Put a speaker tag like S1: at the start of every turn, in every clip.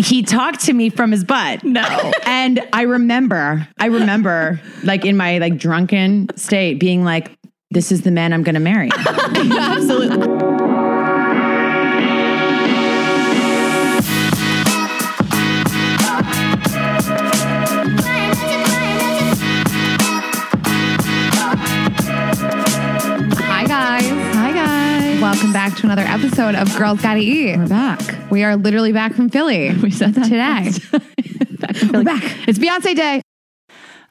S1: he talked to me from his butt.
S2: No.
S1: and I remember, I remember like in my like drunken state being like, this is the man I'm going to marry. Absolutely.
S2: welcome back to another episode of Girls Gotta Eat.
S1: We're back.
S2: We are literally back from Philly.
S1: We said that today.
S2: back We're back.
S1: It's Beyonce Day.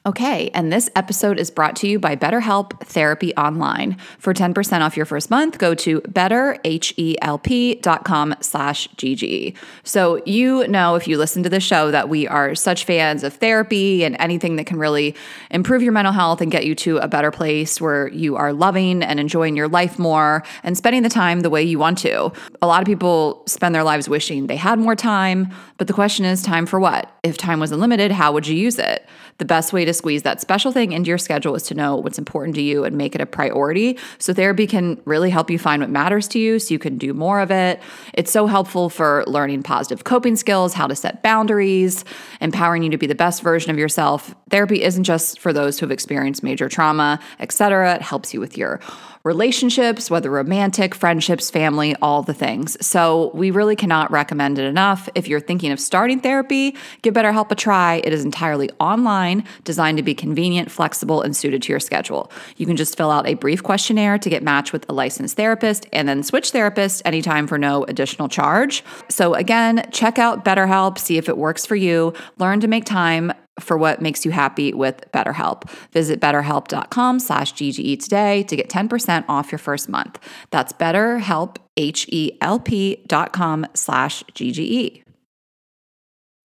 S2: Okay, and this episode is brought to you by BetterHelp Therapy Online. For 10% off your first month, go to betterhelp.com slash GG. So you know if you listen to the show that we are such fans of therapy and anything that can really improve your mental health and get you to a better place where you are loving and enjoying your life more and spending the time the way you want to. A lot of people spend their lives wishing they had more time, but the question is time for what? If time was unlimited, how would you use it? The best way to to squeeze that special thing into your schedule is to know what's important to you and make it a priority. So therapy can really help you find what matters to you so you can do more of it. It's so helpful for learning positive coping skills, how to set boundaries, empowering you to be the best version of yourself. Therapy isn't just for those who have experienced major trauma, etc. It helps you with your relationships, whether romantic, friendships, family, all the things. So we really cannot recommend it enough. If you're thinking of starting therapy, give BetterHelp a try. It is entirely online, designed to be convenient, flexible, and suited to your schedule. You can just fill out a brief questionnaire to get matched with a licensed therapist and then switch therapists anytime for no additional charge. So again, check out BetterHelp, see if it works for you. Learn to make time for what makes you happy with BetterHelp. Visit betterhelp.com slash GGE today to get 10% off your first month. That's betterhelp, H-E-L-P dot com slash GGE.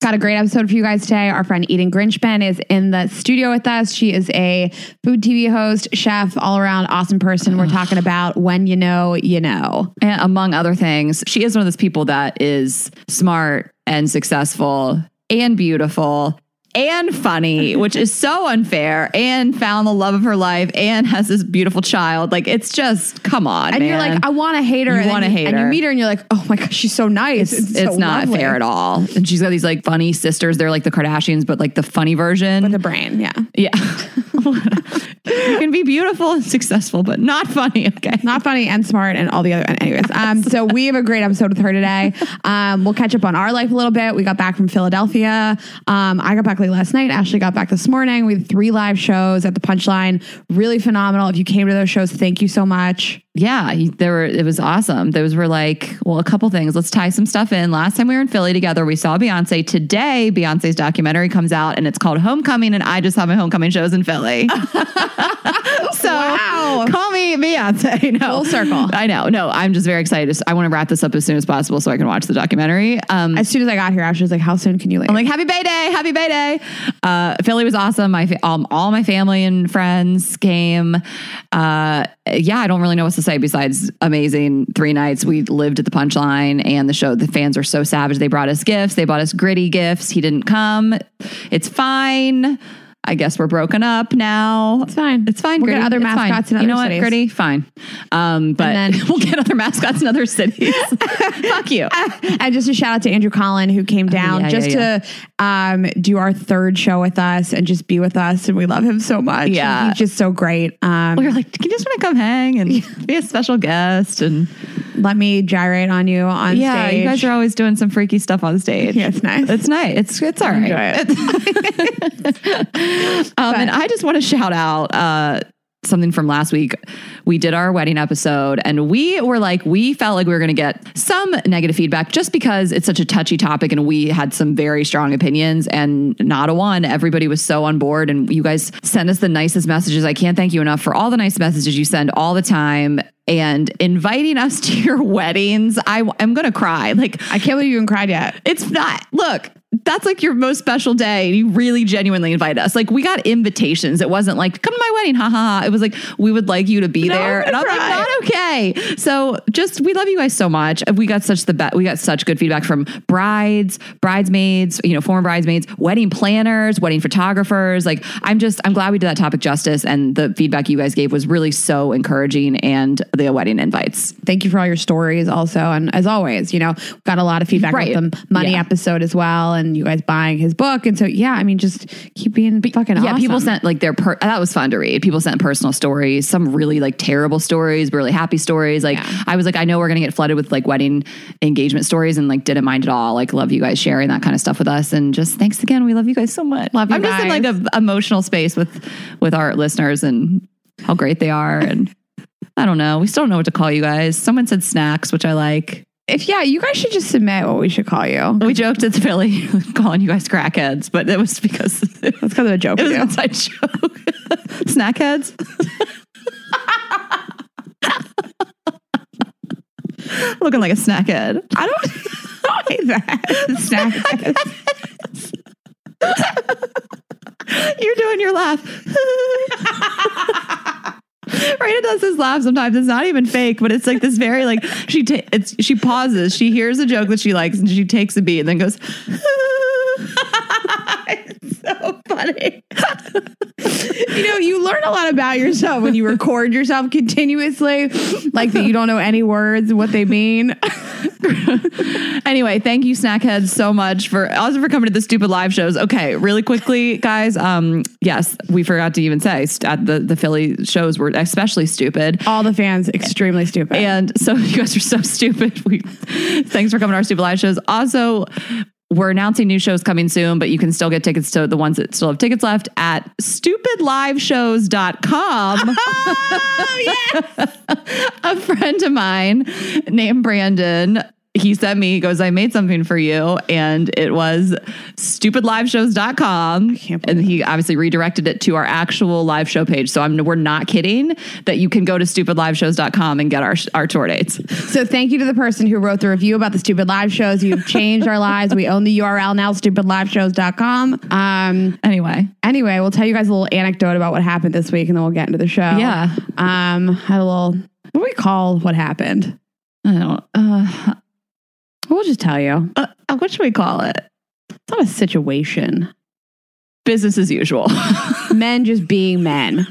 S1: Got a great episode for you guys today. Our friend Eden Grinshpan is in the studio with us. She is a food TV host, chef, all around awesome person. We're talking about when you know, you know.
S2: And among other things, she is one of those people that is smart and successful and beautiful and funny, which is so unfair, and found the love of her life and has this beautiful child. Like it's just come on.
S1: And man. you're like, I want to
S2: hate her. You
S1: want to hate and her. And you meet her and you're like, oh my gosh, she's so nice.
S2: It's, it's, it's so not lovely. fair at all. And she's got these like funny sisters. They're like the Kardashians, but like the funny version. With
S1: brain, yeah.
S2: Yeah. be beautiful and successful, but not funny. Okay.
S1: Not funny and smart and all the other. And anyways, um, so we have a great episode with her today. Um, we'll catch up on our life a little bit. We got back from Philadelphia. Um, I got back late last night. Ashley got back this morning. We had three live shows at the Punchline. Really phenomenal. If you came to those shows, thank you so much
S2: yeah, there were, it was awesome. Those were like, well, a couple things. Let's tie some stuff in. Last time we were in Philly together, we saw Beyonce. Today, Beyonce's documentary comes out and it's called Homecoming. And I just saw my homecoming shows in Philly. so wow. call me Beyonce.
S1: No. Full circle.
S2: I know. No, I'm just very excited. I want to wrap this up as soon as possible so I can watch the documentary.
S1: Um, as soon as I got here, Ash was like, how soon can you leave?
S2: I'm like, happy bay day. Happy bay day. Uh, Philly was awesome. My, fa- all, all my family and friends came. Uh, yeah, I don't really know what's the say besides amazing three nights, we lived at the punchline and the show. The fans are so savage. They brought us gifts. They bought us gritty gifts. He didn't come. It's fine. I guess we're broken up now.
S1: It's fine.
S2: It's fine.
S1: We'll Gritty. get other mascots in
S2: other You know cities. what, Gritty? Fine. Um, but then, we'll get other mascots in other cities. Fuck
S1: you. and just a shout out to Andrew Collin who came down oh, yeah, just yeah, yeah. to um, do our third show with us and just be with us. And we love him so much.
S2: Yeah.
S1: he's just so great.
S2: Um, we were like, can you just want to come hang and be a special guest? And
S1: let me gyrate on you on yeah, stage.
S2: you guys are always doing some freaky stuff on stage.
S1: Yeah, it's nice.
S2: It's nice. It's it's all right. Enjoy it. um, and I just want to shout out uh, something from last week. We did our wedding episode and we were like, we felt like we were going to get some negative feedback just because it's such a touchy topic and we had some very strong opinions and not a one. Everybody was so on board and you guys sent us the nicest messages. I can't thank you enough for all the nice messages you send all the time and inviting us to your weddings. I, I'm going to cry. Like,
S1: I can't believe you even cried yet.
S2: It's not, look, that's like your most special day. And you really genuinely invite us. Like we got invitations. It wasn't like, come to my wedding, ha ha ha. It was like, we would like you to be no, there.
S1: I'm and I'm like,
S2: not okay. So just we love you guys so much. We got such the best we got such good feedback from brides, bridesmaids, you know, former bridesmaids, wedding planners, wedding photographers. Like I'm just I'm glad we did that topic justice. And the feedback you guys gave was really so encouraging and the wedding invites.
S1: Thank you for all your stories also. And as always, you know, got a lot of feedback right. the money yeah. episode as well. And you guys buying his book. And so, yeah, I mean, just keep being fucking yeah, awesome.
S2: people sent like their, per- that was fun to read. People sent personal stories, some really like terrible stories, really happy stories. Like yeah. I was like, I know we're going to get flooded with like wedding engagement stories and like didn't mind at all. Like love you guys sharing that kind of stuff with us. And just thanks again. We love you guys so much.
S1: Love you
S2: I'm guys.
S1: just
S2: in like an emotional space with, with our listeners and how great they are. And I don't know. We still don't know what to call you guys. Someone said snacks, which I like.
S1: If yeah, you guys should just submit what we should call you.
S2: We joked it's Philly calling you guys crackheads, but it was because
S1: that's kind of a joke.
S2: It was an inside joke. Snackheads. Looking like a snackhead.
S1: I don't, I that. Snackheads.
S2: You're doing your laugh. Raina does this laugh sometimes. It's not even fake, but it's like this very like she ta- it's she pauses. She hears a joke that she likes and she takes a beat and then goes.
S1: so funny. you know, you learn a lot about yourself when you record yourself continuously, like that you don't know any words and what they mean.
S2: anyway, thank you, Snackheads, so much for also for coming to the stupid live shows. Okay, really quickly, guys. Um, yes, we forgot to even say at the the Philly shows were especially stupid.
S1: All the fans extremely stupid,
S2: and so you guys are so stupid. We thanks for coming to our stupid live shows. Also, we're announcing new shows coming soon, but you can still get tickets to the ones that still have tickets left at stupidliveshows.com. Oh, yes! a friend of mine named Brandon he sent me, he goes, I made something for you. And it was stupidliveshows.com. And he obviously redirected it to our actual live show page. So I'm, we're not kidding that you can go to stupidliveshows.com and get our, our tour dates.
S1: So thank you to the person who wrote the review about the stupid live shows. You've changed our lives. We own the URL now, stupidliveshows.com.
S2: Um, anyway.
S1: Anyway, we'll tell you guys a little anecdote about what happened this week and then we'll get into the show.
S2: Yeah.
S1: Um, had a little, what do we call what happened? I don't, uh, We'll just tell you. Uh,
S2: uh, what should we call it?
S1: It's not a situation.
S2: Business as usual.
S1: men just being men.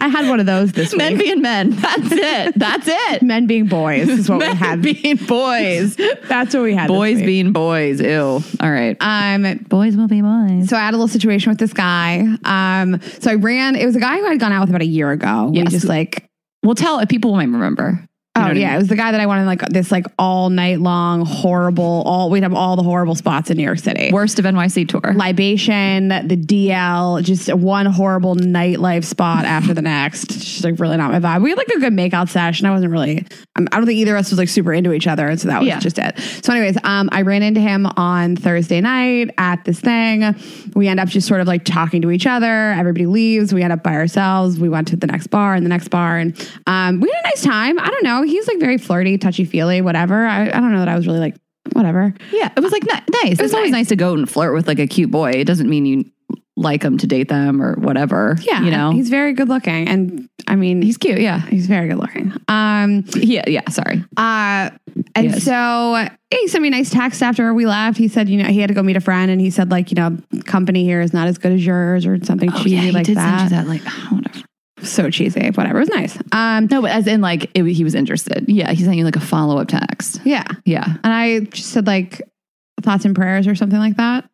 S1: I had one of those this
S2: men week. Men being men. That's it. That's it.
S1: men being boys is what
S2: men we
S1: had.
S2: Being boys.
S1: That's what we had.
S2: Boys being boys. Ew. All right.
S1: Um, boys will be boys. So I had a little situation with this guy. Um, so I ran. It was a guy who I'd gone out with about a year ago.
S2: Yes. We
S1: just like.
S2: We'll tell if people might remember.
S1: You oh yeah, I mean? it was the guy that I wanted like this like all night long horrible all we'd have all the horrible spots in New York City.
S2: Worst of NYC tour.
S1: Libation, the DL, just one horrible nightlife spot after the next. Just like really not my vibe. We had like a good makeout session. I wasn't really. Um, I don't think either of us was like super into each other, and so that was yeah. just it. So, anyways, um, I ran into him on Thursday night at this thing. We end up just sort of like talking to each other. Everybody leaves. We end up by ourselves. We went to the next bar and the next bar, and um, we had a nice time. I don't know he's like very flirty, touchy feely, whatever. I, I don't know that I was really like, whatever.
S2: Yeah. It was like ni- nice. It's, always nice. nice to go and flirt with like a cute boy. It doesn't mean you like him to date them or whatever.
S1: Yeah.
S2: You
S1: know, he's very good looking. And I mean,
S2: he's cute. Yeah.
S1: He's very good looking. Um, yeah.
S2: Yeah. Sorry. Uh,
S1: and yes. so he sent me a nice text after we left. He said, you know, he had to go meet a friend and he said like, you know, company here is not as good as yours or something oh, cheesy yeah, like that. that. like, oh, whatever so cheesy. Whatever. It was nice.
S2: Um, no, but as in like it, he was interested.
S1: Yeah,
S2: he sent you like a follow up text.
S1: Yeah,
S2: yeah.
S1: And I just said like thoughts and prayers or something like that.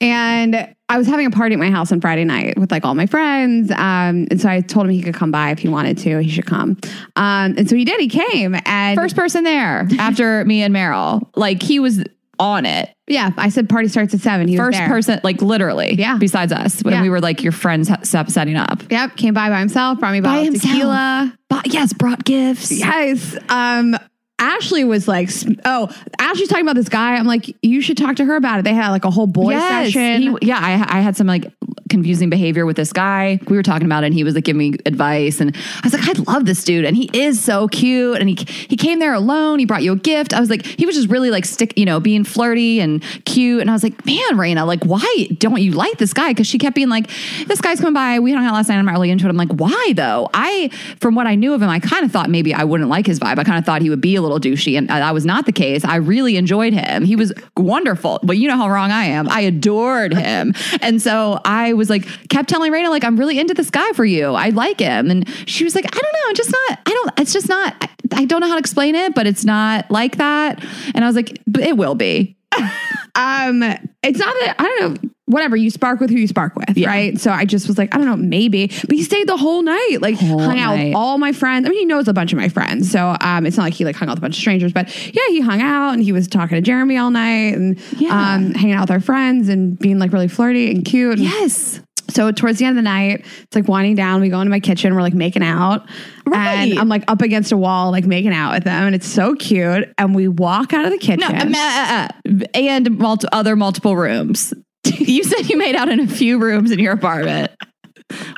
S1: And I was having a party at my house on Friday night with like all my friends. Um, and so I told him he could come by if he wanted to. He should come. Um, and so he did. He came and
S2: first person there after me and Meryl. Like he was on it.
S1: Yeah, I said party starts at seven.
S2: He First person, like literally.
S1: Yeah.
S2: Besides us, when yeah. we were like your friends up setting up.
S1: Yep. Came by by himself. Brought me by bottle tequila.
S2: yes, brought gifts.
S1: Yes. Um, Ashley was like, oh, Ashley's talking about this guy. I'm like, you should talk to her about it. They had like a whole boy yes, session.
S2: He, yeah, I, I had some like confusing behavior with this guy. We were talking about it and he was like giving me advice and I was like, I love this dude and he is so cute and he he came there alone, he brought you a gift. I was like, he was just really like stick, you know, being flirty and cute and I was like, man, Raina, like why don't you like this guy? Cuz she kept being like, this guy's coming by. We hung out last night. I'm not really into it. I'm like, why though? I from what I knew of him, I kind of thought maybe I wouldn't like his vibe. I kind of thought he would be a little little douchey, and that was not the case. I really enjoyed him. He was wonderful, but you know how wrong I am. I adored him, and so I was like, kept telling Raina like, I'm really into this guy for you. I like him, and she was like, I don't know, I'm just not. I don't. It's just not. I, I don't know how to explain it, but it's not like that. And I was like, it will be
S1: um, it's not that I don't know. Whatever you spark with who you spark with, yeah. right? So I just was like, I don't know, maybe. But he stayed the whole night, like whole hung out night. with all my friends. I mean, he knows a bunch of my friends, so um, it's not like he like hung out with a bunch of strangers. But yeah, he hung out and he was talking to Jeremy all night and yeah. um, hanging out with our friends and being like really flirty and cute. And
S2: yes,
S1: so towards the end of the night, it's like winding down. We go into my kitchen. We're like making out, right. and I'm like up against a wall, like making out with them, and it's so cute. And we walk out of the kitchen. No, uh,
S2: um, uh, uh, and multi- other multiple rooms. you said you made out in a few rooms in your apartment.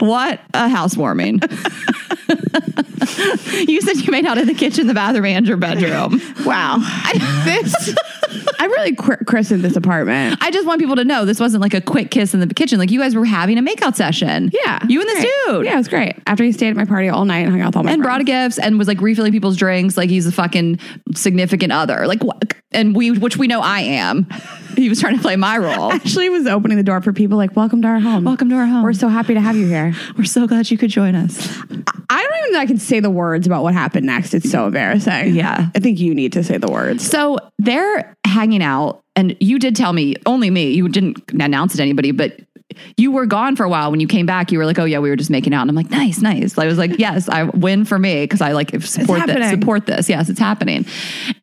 S2: what a housewarming! you said you made out in the kitchen, the bathroom, and your bedroom.
S1: Wow, I, this I really cr- christened this apartment.
S2: I just want people to know this wasn't like a quick kiss in the kitchen. Like you guys were having a makeout session.
S1: Yeah.
S2: You and this great. dude.
S1: Yeah, it was great. After he stayed at my party all night and hung out with all my
S2: And friends. brought gifts and was like refilling people's drinks like he's a fucking significant other. Like what? And we, which we know I am he was trying to play my role.
S1: Actually, was opening the door for people like, "Welcome to our home.
S2: Welcome to our home.
S1: We're so happy to have you here.
S2: We're so glad you could join us."
S1: I don't even know I can say the words about what happened next. It's so embarrassing.
S2: Yeah.
S1: I think you need to say the words.
S2: So they're hanging out and you did tell me, only me. You didn't announce it to anybody, but you were gone for a while. When you came back, you were like, "Oh yeah, we were just making out," and I'm like, "Nice, nice." I was like, "Yes, I win for me because I like support this. Support this. Yes, it's happening."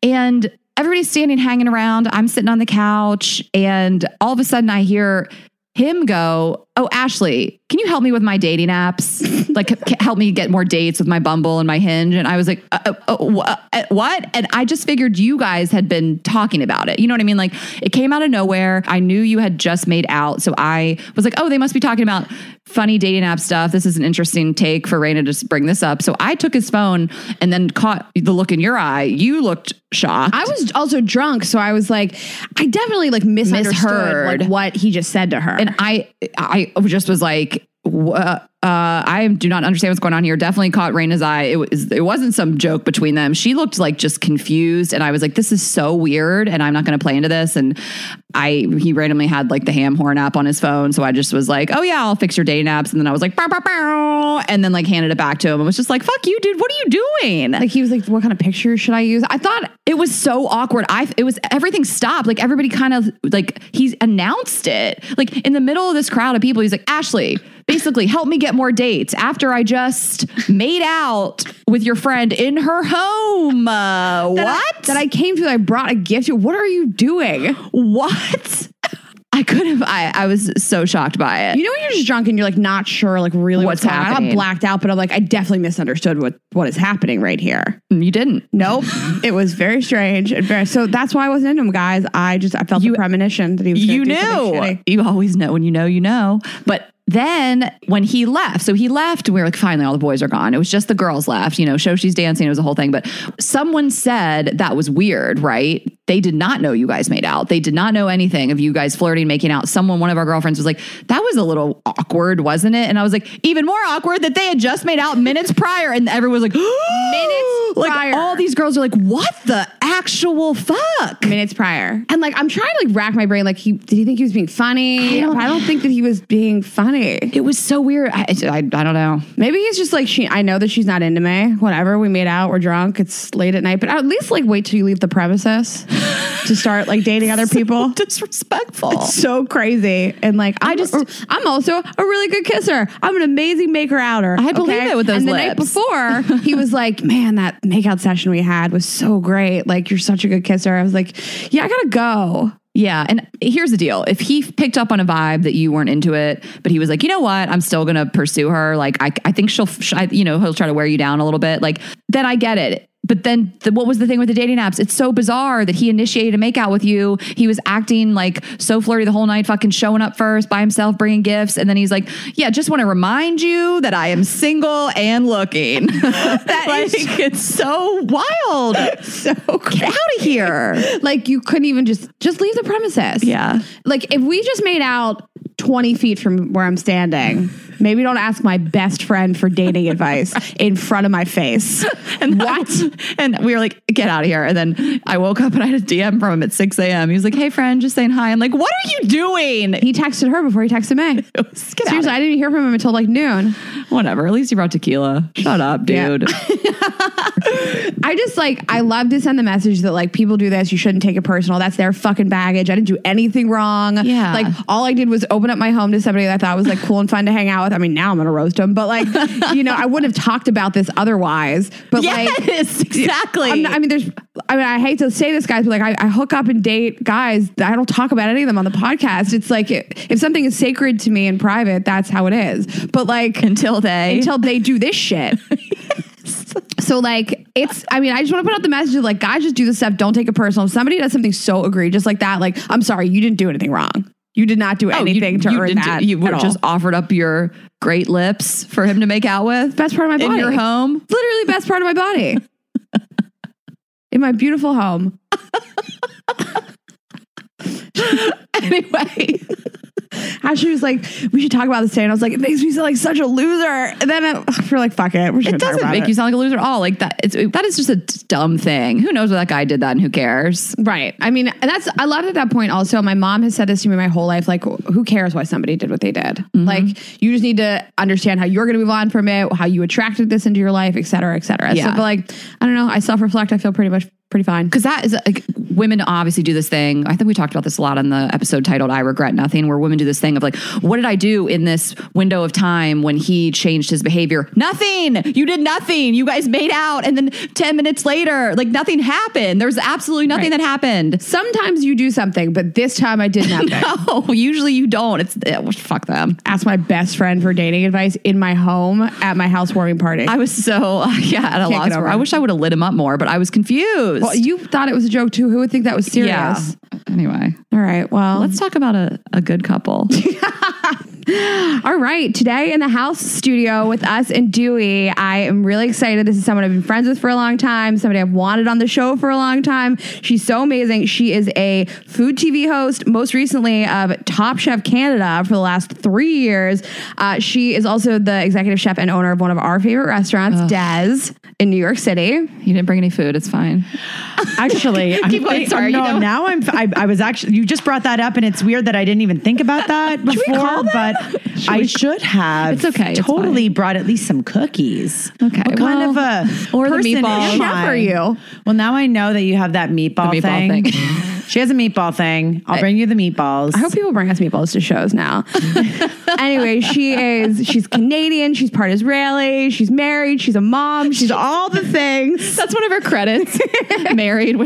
S2: And everybody's standing hanging around. I'm sitting on the couch, and all of a sudden I hear him go, oh, Ashley, can you help me with my dating apps? like, c- help me get more dates with my Bumble and my Hinge. And I was like, uh, uh, uh, uh, what? And I just figured you guys had been talking about it. You know what I mean? Like, it came out of nowhere. I knew you had just made out. So I was like, oh, they must be talking about funny dating app stuff. This is an interesting take for Raina to just bring this up. So I took his phone and then caught the look in your eye. You looked shocked.
S1: I was also drunk, so I was like, I definitely like misunderstood Misheard. like what he just said to her.
S2: And I, I just was like, what? uh, I do not understand what's going on here. Definitely caught Raina's eye. It was it wasn't some joke between them. She looked like just confused, and I was like, "This is so weird," and I'm not going to play into this. And I he randomly had like the ham horn app on his phone, so I just was like, "Oh yeah, I'll fix your dating apps," and then I was like, bow, bow, bow, and then like handed it back to him and was just like, "Fuck you, dude! What are you doing?" Like he was like, "What kind of picture should I use?" I thought it was so awkward. I it was everything stopped. Like everybody kind of like he's announced it. Like in the middle of this crowd of people, he's like, "Ashley." basically help me get more dates after I just made out with your friend in her home. Uh, what? I,
S1: that I came to, I brought a gift to. What are you doing?
S2: What? I could have. I, I was so shocked by it.
S1: You know when you're just drunk and you're like not sure, like really what's, what's happening. I got blacked out, but I'm like I definitely misunderstood what what is happening right here.
S2: Mm, you didn't.
S1: Nope. it was very strange. And very, so that's why I wasn't into him, guys. I just I felt you, the premonition that he was. You knew.
S2: You always know when you know. You know. But then when he left, so he left, and we were like, finally, all the boys are gone. It was just the girls left. You know, Show she's dancing. It was a whole thing. But someone said that was weird, right? they did not know you guys made out. They did not know anything of you guys flirting, making out. Someone, one of our girlfriends was like, that was a little awkward, wasn't it? And I was like, even more awkward that they had just made out minutes prior. And everyone was like, minutes like, prior. All these girls are like, what the actual fuck?
S1: Minutes prior.
S2: And like, I'm trying to like rack my brain. Like, he did he think he was being funny?
S1: I don't, I don't think that he was being funny.
S2: It was so weird. I, I, I don't know.
S1: Maybe he's just like, she, I know that she's not into me. Whatever. We made out. We're drunk. It's late at night. But at least like wait till you leave the premises to start like dating other so people.
S2: disrespectful.
S1: It's so crazy. And like I just I'm also a really good kisser. I'm an amazing maker outer.
S2: I okay? believe it with those.
S1: And
S2: the
S1: lips. night before, he was like, Man, that makeout session we had was so great. Like you're such a good kisser. I was like, Yeah, I gotta go.
S2: Yeah. And here's the deal. If he picked up on a vibe that you weren't into it, but he was like, you know what? I'm still going to pursue her. Like, I, I think she'll, I, you know, he'll try to wear you down a little bit. Like, then I get it but then the, what was the thing with the dating apps? It's so bizarre that he initiated a makeout with you. He was acting like so flirty the whole night, fucking showing up first by himself, bringing gifts, and then he's like, "Yeah, just want to remind you that I am single and looking." that like, is, it's so wild. So
S1: crazy.
S2: get out of here.
S1: like you couldn't even just just leave the premises.
S2: Yeah.
S1: Like if we just made out 20 feet from where I'm standing. Maybe don't ask my best friend for dating advice in front of my face. and what?
S2: And we were like, get out of here. And then I woke up and I had a DM from him at 6 a.m. He was like, hey, friend, just saying hi. I'm like, what are you doing?
S1: He texted her before he texted me. Seriously, I didn't hear from him until like noon.
S2: Whatever. At least he brought tequila. Shut up, dude.
S1: I just like, I love to send the message that like people do this. You shouldn't take it personal. That's their fucking baggage. I didn't do anything wrong.
S2: Yeah.
S1: Like all I did was open open up my home to somebody that I thought was like cool and fun to hang out with. I mean, now I'm gonna roast them, but like, you know, I wouldn't have talked about this otherwise. But yes, like,
S2: exactly. Not,
S1: i mean, there's. I mean, I hate to say this, guys, but like, I, I, hook up and date guys. I don't talk about any of them on the podcast. It's like it, if something is sacred to me in private, that's how it is. But like
S2: until they
S1: until they do this shit. So like it's I mean, I just want to put out the message of like guys just do this stuff, don't take it personal. If somebody does something so egregious like that, like I'm sorry, you didn't do anything wrong. You did not do anything oh, you, to
S2: you
S1: earn that. Do,
S2: you just offered up your great lips for him to make out with.
S1: Best part of my body.
S2: In your home.
S1: Literally best part of my body. in my beautiful home. anyway, Ashley was like, we should talk about this today. And I was like, it makes me sound like such a loser. And then I uh, we're like, fuck it. We're just it doesn't make it.
S2: you sound like a loser at all. Like that, it's, that is just a dumb thing. Who knows what that guy did that and who cares?
S1: Right. I mean, that's, I love at that point also. My mom has said this to me my whole life. Like, who cares why somebody did what they did? Mm-hmm. Like, you just need to understand how you're going to move on from it, how you attracted this into your life, et cetera, et cetera. Yeah. So, but like, I don't know. I self reflect. I feel pretty much pretty fine.
S2: Because that is like women obviously do this thing. I think we talked about this a lot on the episode titled "I Regret Nothing," where women do this thing of like, "What did I do in this window of time when he changed his behavior? Nothing. You did nothing. You guys made out, and then ten minutes later, like nothing happened. There's absolutely nothing right. that happened.
S1: Sometimes you do something, but this time I did nothing.
S2: no, usually you don't. It's it, eh, fuck them.
S1: Ask my best friend for dating advice in my home at my housewarming party.
S2: I was so yeah at a loss. I wish I would have lit him up more, but I was confused.
S1: Well, you thought it was a joke too. Who would think that was serious? Yeah.
S2: Anyway.
S1: All right. Well,
S2: let's talk about a, a good couple.
S1: All right. Today in the house studio with us and Dewey, I am really excited. This is someone I've been friends with for a long time, somebody I've wanted on the show for a long time. She's so amazing. She is a food TV host, most recently of Top Chef Canada for the last three years. Uh, she is also the executive chef and owner of one of our favorite restaurants, Ugh. Dez, in New York City.
S2: You didn't bring any food. It's fine.
S1: Actually,
S2: I'm, Keep going, sorry, no,
S1: you know? now I'm, I, I was actually you just brought that up, and it's weird that I didn't even think about that before. But should I should have. It's okay. totally brought at least some cookies.
S2: Okay. What
S1: well, kind of a or the meatball? for are you? Well, now I know that you have that meatball, meatball thing. thing. she has a meatball thing. I'll bring you the meatballs. I
S2: hope people bring us meatballs to shows now.
S1: anyway, she is she's Canadian. She's part Israeli. She's married. She's a mom. She's all the things.
S2: That's one of her credits.
S1: married.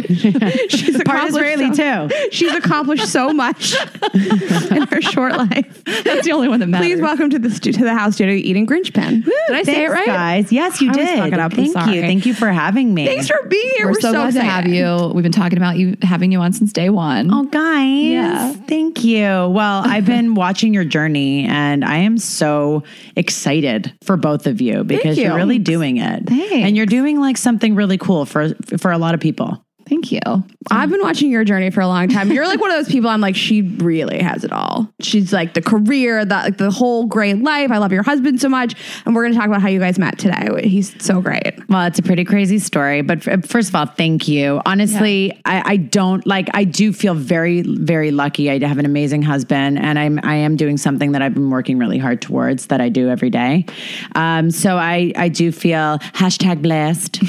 S1: She's part Israeli so. too. She's accomplished so much in her short life.
S2: That's the only one that matters.
S1: Please welcome to the stu- to the house studio Eden Grinshpan. Did
S2: I
S1: say it right,
S2: guys? Yes, you
S1: I
S2: did.
S1: up.
S2: Thank you. Thank you for having me.
S1: Thanks for being here. We're, We're so, so, glad excited. to
S2: have you. We've been talking about you having you on since day one.
S1: Oh, guys.
S2: Yeah.
S1: Thank you. Well, I've been watching your journey, and I am so excited for both of you because you. are really doing it, Thanks. and you're doing like something really cool for for a lot of people.
S2: Thank you.
S1: I've been watching your journey for a long time. You're like one of those people I'm like, she really has it all. She's like the career, the, like the whole great life. I love your husband so much. And we're going to talk about how you guys met today. He's so great.
S2: Well, it's a pretty crazy story. But f- first of all, thank you. Honestly, yeah. I, I don't like, I do feel very, very lucky. I have an amazing husband and I'm, I am doing something that I've been working really hard towards that I do every day. Um, so I, I do feel hashtag blessed.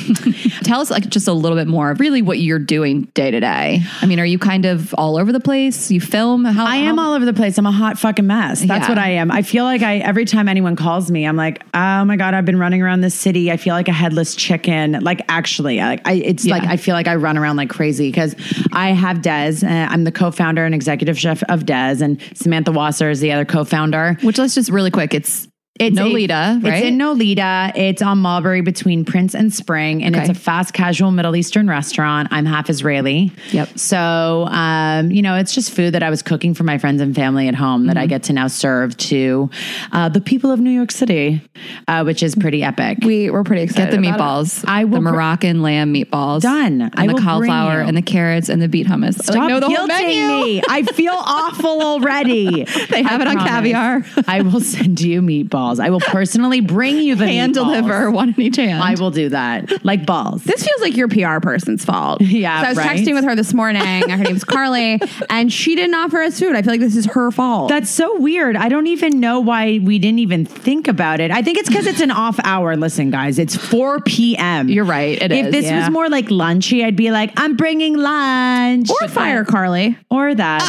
S2: Tell us like just a little bit more, of really what you're you're doing day to day? I mean, are you kind of all over the place? You film? How,
S1: I am how- all over the place. I'm a hot fucking mess. That's yeah. what I am. I feel like I every time anyone calls me, I'm like, oh my god, I've been running around this city. I feel like a headless chicken. Like actually, like I, it's yeah. like I feel like I run around like crazy because I have Dez. And uh, I'm the co-founder and executive chef of Dez, and Samantha Wasser is the other co-founder.
S2: Which let's just really quick. It's
S1: it's Nolita, a, right? It's in Nolita. It's on Mulberry between Prince and Spring, and okay. it's a fast casual Middle Eastern restaurant. I'm half Israeli.
S2: Yep.
S1: So, um, you know, it's just food that I was cooking for my friends and family at home mm-hmm. that I mm-hmm. get to now serve to uh, the people of New York City, uh, which is pretty epic.
S2: We were pretty
S1: excited. Get the meatballs.
S2: I will
S1: the Moroccan lamb meatballs.
S2: Done.
S1: And I the cauliflower and the carrots and the beet hummus.
S2: Stop like, no,
S1: the
S2: whole menu. me. I feel awful already.
S1: they have I it promise. on caviar.
S2: I will send you meatballs. I will personally bring you the hand
S1: deliver one in each hand.
S2: I will do that. Like balls.
S1: This feels like your PR person's fault.
S2: Yeah.
S1: So I was right? texting with her this morning. her name's Carly, and she didn't offer us food. I feel like this is her fault.
S2: That's so weird. I don't even know why we didn't even think about it. I think it's because it's an off hour. Listen, guys, it's 4 p.m.
S1: You're right. It
S2: if
S1: is,
S2: this yeah. was more like lunchy, I'd be like, I'm bringing lunch.
S1: Or fire Carly.
S2: Or that.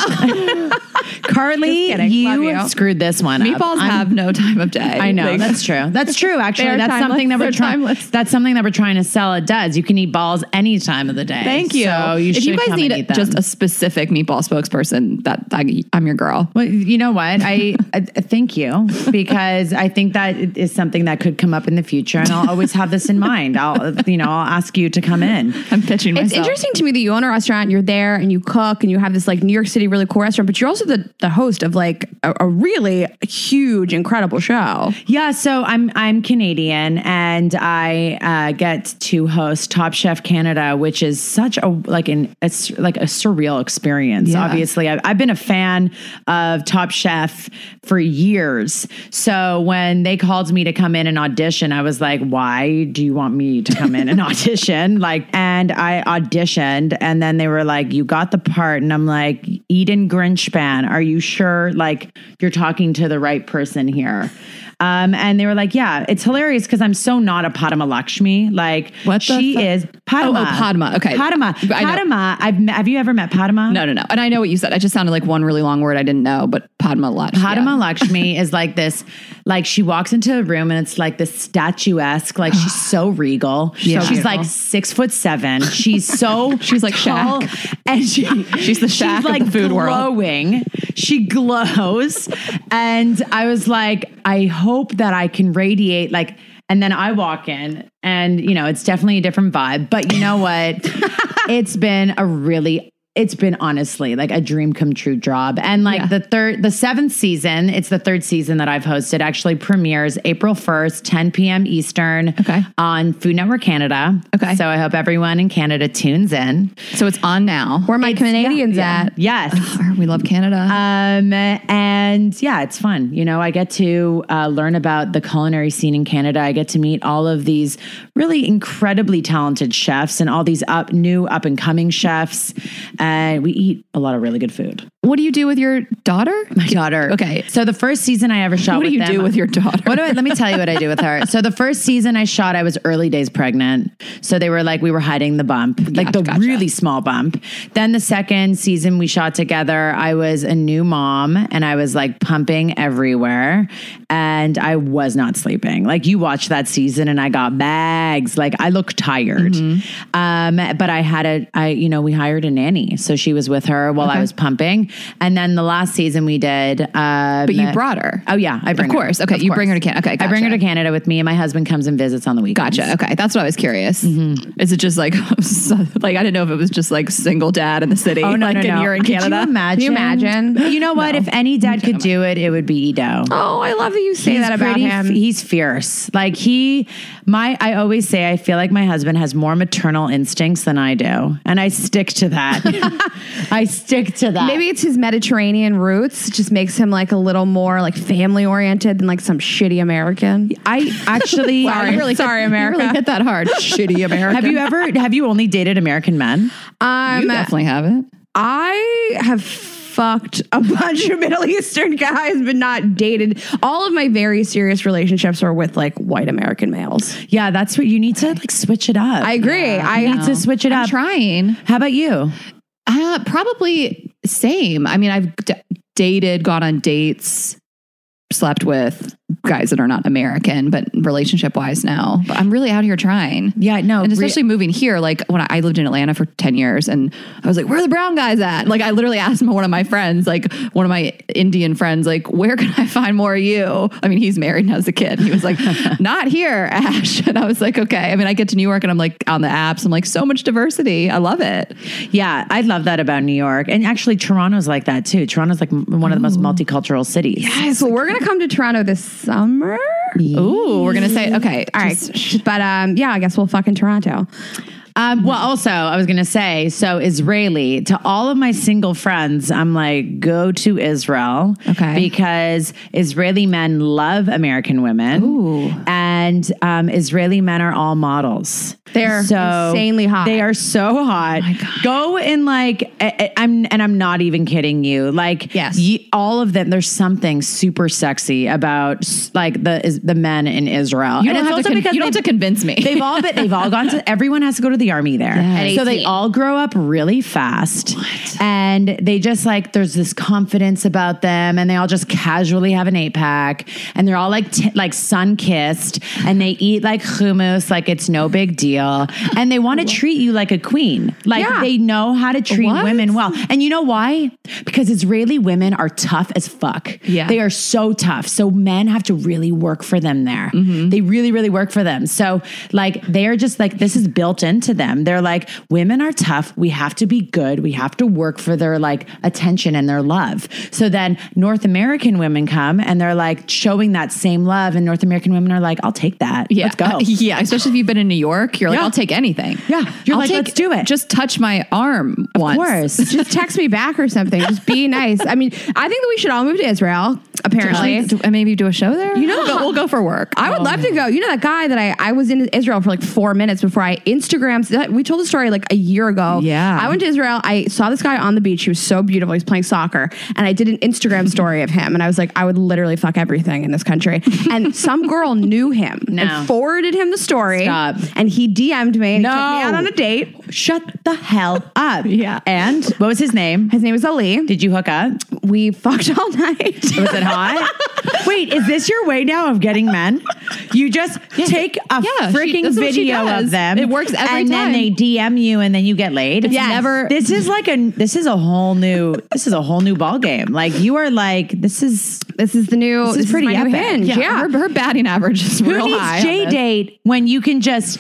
S2: Carly, you, you, screwed this one
S1: Meatballs up. have no time of day.
S2: I know like, that's true. That's true. Actually, that's something that we're trying. That's something that we're trying to sell. It does. You can eat balls any time of the day.
S1: Thank you. So
S2: you if you guys need a, just a specific meatball spokesperson, that I, am your girl.
S1: Well, you know what? I, I thank you because I think that is something that could come up in the future, and I'll always have this in mind. I'll you know I'll ask you to come in.
S2: I'm pitching. Myself.
S1: It's interesting to me that you own a restaurant, you're there, and you cook, and you have this like New York City really cool restaurant, but you're also the the host of like a, a really huge, incredible show now?
S2: Yeah, so I'm I'm Canadian and I uh, get to host Top Chef Canada, which is such a like an it's like a surreal experience. Yeah. Obviously, I've, I've been a fan of Top Chef for years. So when they called me to come in and audition, I was like, "Why do you want me to come in and audition?" Like, and I auditioned, and then they were like, "You got the part," and I'm like, "Eden Grinshpan, are you sure? Like, you're talking to the right person here?" Um, and they were like, yeah, it's hilarious because I'm so not a Padma Lakshmi. Like what she is Padma. Oh, oh,
S1: Padma. Okay.
S2: Padma. Padma. I've met, have you ever met Padma?
S1: No, no, no. And I know what you said. I just sounded like one really long word I didn't know, but Padma Lakshmi.
S2: Padma yeah. Lakshmi is like this like she walks into a room and it's like this statuesque, like she's so regal. Yeah. So she's like six foot seven. She's so she's like tall,
S1: Shaq. and she she's the Shaq she's like of the food
S2: glowing.
S1: world.
S2: She glows, and I was like, I hope that I can radiate like. And then I walk in, and you know, it's definitely a different vibe. But you know what? it's been a really it's been honestly like a dream come true job. And like yeah. the third, the seventh season, it's the third season that I've hosted, actually premieres April 1st, 10 p.m. Eastern
S1: okay.
S2: on Food Network Canada.
S1: Okay.
S2: So I hope everyone in Canada tunes in.
S1: So it's on now.
S2: Where my
S1: it's,
S2: Canadians yeah, at?
S1: Yeah.
S2: Yes. we love Canada. Um, and yeah, it's fun. You know, I get to uh, learn about the culinary scene in Canada. I get to meet all of these really incredibly talented chefs and all these up, new up and coming chefs and we eat a lot of really good food.
S1: What do you do with your daughter?
S2: My daughter.
S1: Okay.
S2: So the first season I ever shot.
S1: What
S2: do
S1: you them, do with your daughter?
S2: What do I, let me tell you what I do with her. So the first season I shot, I was early days pregnant. So they were like we were hiding the bump, like the gotcha. really small bump. Then the second season we shot together, I was a new mom and I was like pumping everywhere, and I was not sleeping. Like you watched that season, and I got bags. Like I look tired. Mm-hmm. Um, but I had a, I you know we hired a nanny so she was with her while okay. I was pumping. And then the last season we did.
S1: Um, but you brought her.
S2: Oh, yeah.
S1: I bring Of course. Her. Okay. Of you course. bring her to
S2: Canada.
S1: Okay.
S2: Gotcha. I bring her to Canada with me, and my husband comes and visits on the week.
S1: Gotcha. Okay. That's what I was curious. Mm-hmm. Is it just like, like, I didn't know if it was just like single dad in the city.
S2: Oh, no.
S1: Like,
S2: no,
S1: no. you're in Canada.
S2: Could you imagine? Can you imagine?
S1: You know what?
S2: No. If any dad could do it, it would be Ido.
S1: Oh, I love that you say he's that about pretty, him.
S2: He's fierce. Like, he, my, I always say, I feel like my husband has more maternal instincts than I do. And I stick to that. I stick to that.
S1: Maybe it's his Mediterranean roots. just makes him like a little more like family oriented than like some shitty American.
S2: I actually
S1: sorry, I really sorry America. really
S2: hit that hard. shitty American.
S1: Have you ever have you only dated American men?
S2: Um, you definitely haven't.
S1: I have fucked a bunch of Middle Eastern guys, but not dated. All of my very serious relationships are with like white American males.
S2: Yeah, that's what you need to like switch it up.
S1: I agree. Yeah, I, need to switch it I'm
S2: up. Trying.
S1: How about you?
S2: Uh, probably same. I mean, I've d- dated, gone on dates, slept with, guys that are not American, but relationship wise now. But I'm really out here trying.
S1: Yeah, no.
S2: And especially re- moving here, like when I,
S1: I
S2: lived in Atlanta for 10 years and I was like, where are the brown guys at? Like I literally asked one of my friends, like one of my Indian friends, like, where can I find more of you? I mean, he's married and has a kid. He was like, not here, Ash. And I was like, okay. I mean, I get to New York and I'm like on the apps. I'm like, so much diversity. I love it.
S1: Yeah, I love that about New York. And actually Toronto's like that too. Toronto's like one of the most multicultural cities. Yes.
S2: Well, we're going to come to Toronto this summer.
S1: Ooh,
S2: we're gonna say okay. All right, but um, yeah, I guess we'll fuck in Toronto.
S1: Um, well, also, I was going to say so Israeli, to all of my single friends, I'm like, go to Israel.
S2: Okay.
S1: Because Israeli men love American women.
S2: Ooh.
S1: And um, Israeli men are all models.
S2: They're so insanely hot.
S1: They are so hot. Oh go and like, I, am and I'm not even kidding you. Like,
S2: yes.
S1: all of them, there's something super sexy about like the, the men in Israel.
S3: You don't, have to, con- you don't have to convince me.
S2: They've all, been, they've all gone to, everyone has to go to the the army there. Yes. So they all grow up really fast. What? And they just like, there's this confidence about them, and they all just casually have an eight pack, and they're all like, t- like sun kissed, and they eat like hummus, like it's no big deal. And they want to treat you like a queen. Like yeah. they know how to treat what? women well. And you know why? Because Israeli women are tough as fuck. Yeah. They are so tough. So men have to really work for them there. Mm-hmm. They really, really work for them. So like they are just like, this is built into them. They're like, women are tough. We have to be good. We have to work for their like attention and their love. So then North American women come and they're like showing that same love. And North American women are like, I'll take that.
S3: Yeah.
S2: Let's go.
S3: Uh, yeah. Especially if you've been in New York, you're like, yeah. I'll take anything.
S2: Yeah.
S3: You're I'll like, take, let's do it. Just touch my arm of once. course.
S1: just text me back or something. Just be nice. I mean, I think that we should all move to Israel, apparently.
S3: and maybe do a show there?
S1: You know, we'll go, for work. I would oh. love to go. You know, that guy that I, I was in Israel for like four minutes before I Instagram we told the story like a year ago.
S2: Yeah,
S1: I went to Israel. I saw this guy on the beach. He was so beautiful. He's playing soccer, and I did an Instagram story of him, and I was like, I would literally fuck everything in this country. And some girl knew him no. and forwarded him the story.
S3: Stop.
S1: And he DM'd me and no. took me out on a date.
S2: Shut the hell up.
S1: yeah.
S2: And what was his name?
S1: His name was Ali.
S2: Did you hook up?
S1: We fucked all night.
S2: Was it hot? Wait, is this your way now of getting men? You just yeah, take a yeah, freaking she, video of them.
S3: It works every and
S2: time. And then they DM you and then you get laid.
S3: Yeah, never
S2: This is like a this is a whole new this is a whole new ball game. Like you are like this is
S1: this is the new this, this is pretty is epic. Yeah. yeah.
S3: Her, her batting average is
S2: Who real
S3: needs
S2: high. JDate when you can just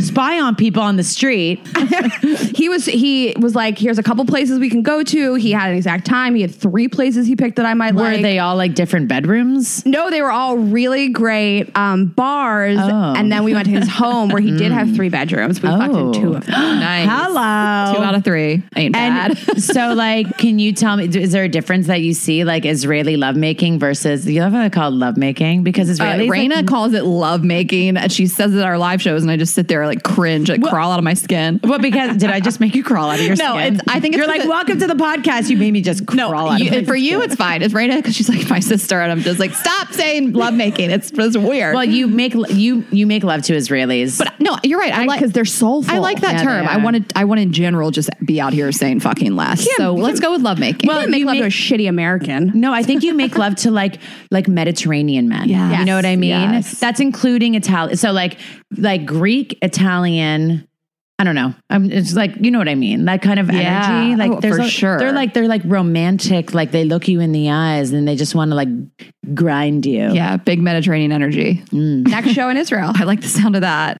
S2: spy on people on the street.
S1: he was he was like, here's a couple places we can go to. He had an exact time. He had three places he picked that I might
S2: Were
S1: like.
S2: Were they all like different bedrooms?
S1: No, they were all really great um, bars. Oh. And then we went to his home where he did have mm. three bedrooms. We oh. fucked in two oh. of them. nice. Hello.
S3: Two out of three. Ain't and
S2: bad. so like, can you tell me, is there a difference that you see like Israeli lovemaking versus, you know what I call lovemaking? Because Israeli.
S3: Uh, Raina like, calls it lovemaking. She says it at our live shows and I just sit there there like cringe, like well, crawl out of my skin.
S2: Well, because did I just make you crawl out of your no, skin?
S3: No, I think
S2: you're like the, welcome to the podcast. You made me just crawl no, out. You,
S3: for you, it's fine. It's Raina because she's like my sister, and I'm just like stop saying love making. It's, it's weird.
S2: Well, you make you you make love to Israelis,
S3: but no, you're right. I like because they're soulful. I like that yeah, term. I wanted I want in general just be out here saying fucking less. so let's go with
S1: love
S3: making.
S1: Well, you make you love make, to a shitty American.
S2: No, I think you make love to like like Mediterranean men. Yeah, you know what I mean. Yes. That's including Italian. So like like Greek Italian. I don't know. I'm, it's like you know what I mean. That kind of
S3: yeah.
S2: energy.
S3: Like oh, there's for a, sure.
S2: They're like they're like romantic. Like they look you in the eyes and they just want to like grind you.
S3: Yeah, big Mediterranean energy. Mm. Next show in Israel. I like the sound of that.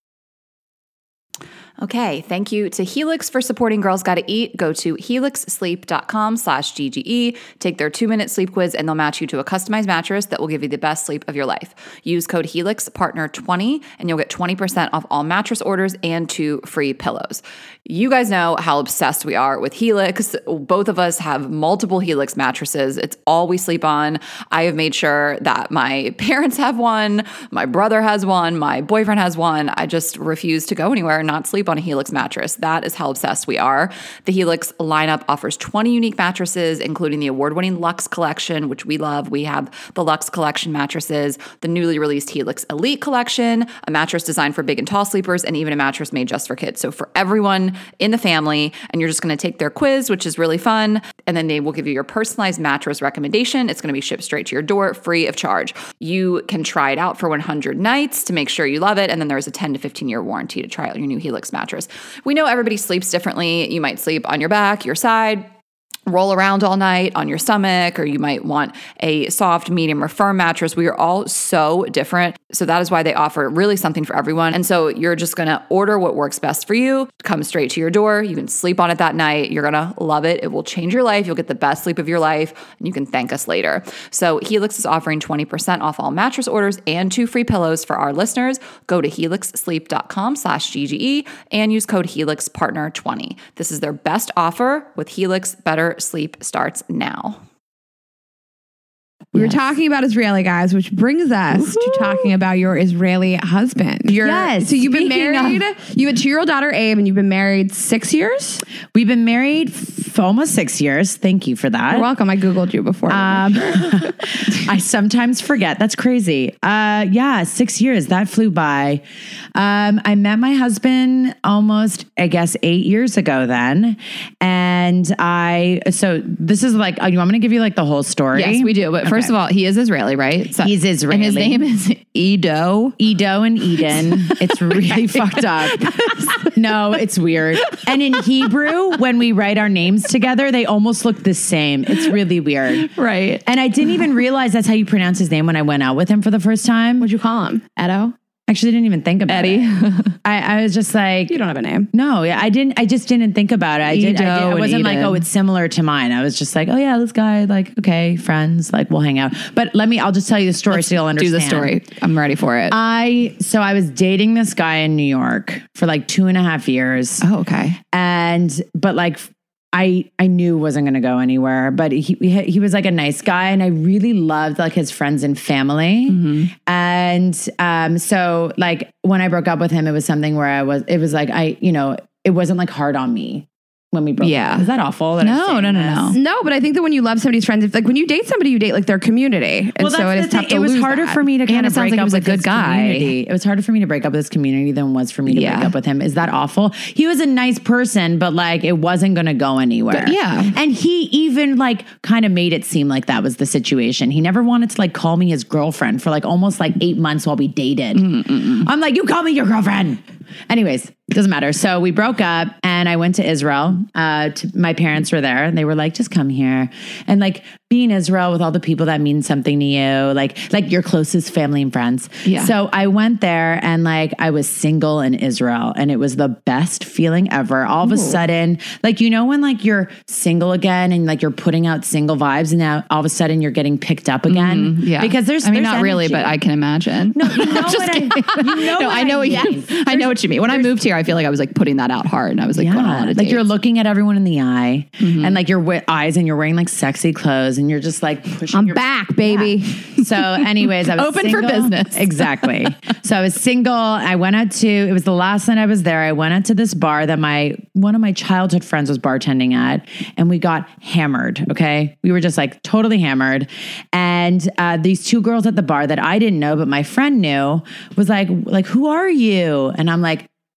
S3: Okay, thank you to Helix for supporting Girls Gotta Eat. Go to helixsleep.com slash GGE, take their two-minute sleep quiz, and they'll match you to a customized mattress that will give you the best sleep of your life. Use code HELIXPARTNER20 and you'll get 20% off all mattress orders and two free pillows. You guys know how obsessed we are with Helix. Both of us have multiple Helix mattresses. It's all we sleep on. I have made sure that my parents have one, my brother has one, my boyfriend has one. I just refuse to go anywhere and not sleep sleep on a Helix mattress. That is how obsessed we are. The Helix lineup offers 20 unique mattresses, including the award winning Luxe collection, which we love. We have the Luxe collection mattresses, the newly released Helix Elite collection, a mattress designed for big and tall sleepers, and even a mattress made just for kids. So for everyone in the family, and you're just going to take their quiz, which is really fun. And then they will give you your personalized mattress recommendation. It's going to be shipped straight to your door free of charge. You can try it out for 100 nights to make sure you love it. And then there's a 10 to 15 year warranty to try out your new Helix mattress. We know everybody sleeps differently. You might sleep on your back, your side, roll around all night on your stomach, or you might want a soft, medium, or firm mattress. We are all so different. So that is why they offer really something for everyone. And so you're just gonna order what works best for you, come straight to your door. You can sleep on it that night. You're gonna love it. It will change your life. You'll get the best sleep of your life, and you can thank us later. So Helix is offering 20% off all mattress orders and two free pillows for our listeners. Go to helixsleep.com slash GGE and use code HelixPartner20. This is their best offer with Helix Better sleep starts now.
S1: We yes. were talking about Israeli guys, which brings us Woo-hoo. to talking about your Israeli husband. Your,
S2: yes.
S1: So you've been married. Of. You have a two-year-old daughter, Ayv, and you've been married six years.
S2: We've been married f- almost six years. Thank you for that.
S1: You're welcome. I googled you before. Um,
S2: I sometimes forget. That's crazy. Uh, yeah, six years. That flew by. Um, I met my husband almost, I guess, eight years ago then, and I. So this is like. I'm going to give you like the whole story.
S3: Yes, we do. But first. First of all, he is Israeli, right?
S2: So, He's Israeli.
S3: And his name is Ido.
S2: Ido and Eden. It's really fucked up. No, it's weird. And in Hebrew, when we write our names together, they almost look the same. It's really weird.
S3: Right.
S2: And I didn't even realize that's how you pronounce his name when I went out with him for the first time.
S3: What'd you call him? Ido?
S2: Actually, I didn't even think about
S3: Eddie. it.
S2: I, I was just like,
S3: you don't have a name.
S2: No, yeah, I didn't. I just didn't think about it. I did. I, did, wasn't like, oh, it's similar to mine. I was just like, oh yeah, this guy, like, okay, friends, like, we'll hang out. But let me. I'll just tell you the story Let's so you'll understand.
S3: Do the story. I'm ready for it.
S2: I so I was dating this guy in New York for like two and a half years.
S3: Oh, okay.
S2: And but like I I knew wasn't going to go anywhere, but he he was like a nice guy, and I really loved like his friends and family. Mm-hmm. And um, so like when I broke up with him, it was something where I was it was like I you know it wasn't like hard on me when we broke yeah. up. Is that awful? That
S3: no, no, no, no,
S1: no. No, but I think that when you love somebody's friends, if, like when you date somebody, you date like their community. And well, so it is thing. tough to
S2: It was lose harder
S1: that.
S2: for me to kind and of break like up was with a good guy. Community. It was harder for me to break up with this community than it was for me to yeah. break up with him. Is that awful? He was a nice person, but like it wasn't going to go anywhere. But,
S3: yeah.
S2: And he even like kind of made it seem like that was the situation. He never wanted to like call me his girlfriend for like almost like eight months while we dated. Mm-mm. I'm like, you call me your girlfriend. Anyways, doesn't matter. So we broke up and I went to Israel. Uh, to, my parents were there and they were like, just come here. And like being Israel with all the people that mean something to you, like like your closest family and friends. Yeah. So I went there and like I was single in Israel and it was the best feeling ever. All of a sudden, like you know when like you're single again and like you're putting out single vibes and now all of a sudden you're getting picked up again.
S3: Mm-hmm. yeah.
S2: Because there's
S3: I
S2: mean there's
S3: not energy. really, but I can imagine.
S2: No, you know what I, you know no,
S3: what I know I, yes.
S2: I
S3: know what me. When I moved here, I feel like I was like putting that out hard, and I was like, yeah,
S2: like you're looking at everyone in the eye, mm-hmm. and like your w- eyes, and you're wearing like sexy clothes, and you're just like
S1: pushing. I'm your- back, baby. Yeah.
S2: So, anyways, I was
S3: open single. for business.
S2: Exactly. so I was single. I went out to. It was the last night I was there. I went out to this bar that my one of my childhood friends was bartending at, and we got hammered. Okay, we were just like totally hammered, and uh, these two girls at the bar that I didn't know, but my friend knew, was like, like who are you? And I'm like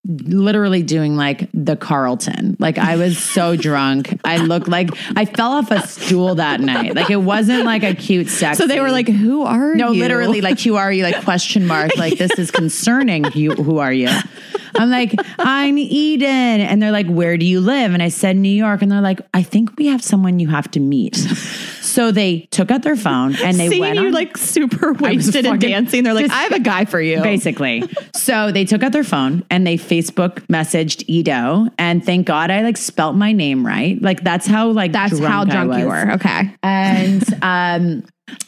S2: literally doing like the Carlton. Like I was so drunk. I looked like I fell off a stool that night. Like it wasn't like a cute sex.
S3: So they were like, "Who are
S2: no, you?" No, literally like, "Who are you?" like question mark. Like this is concerning. You who are you? I'm like, "I'm Eden." And they're like, "Where do you live?" And I said, "New York." And they're like, "I think we have someone you have to meet." So they took out their phone and they Seeing went
S3: you on, like super wasted and dancing. They're like, just, I have a guy for you.
S2: Basically. so they took out their phone and they Facebook messaged Ido. And thank God I like spelt my name right. Like that's how like that's drunk how drunk you were.
S3: Okay.
S2: And um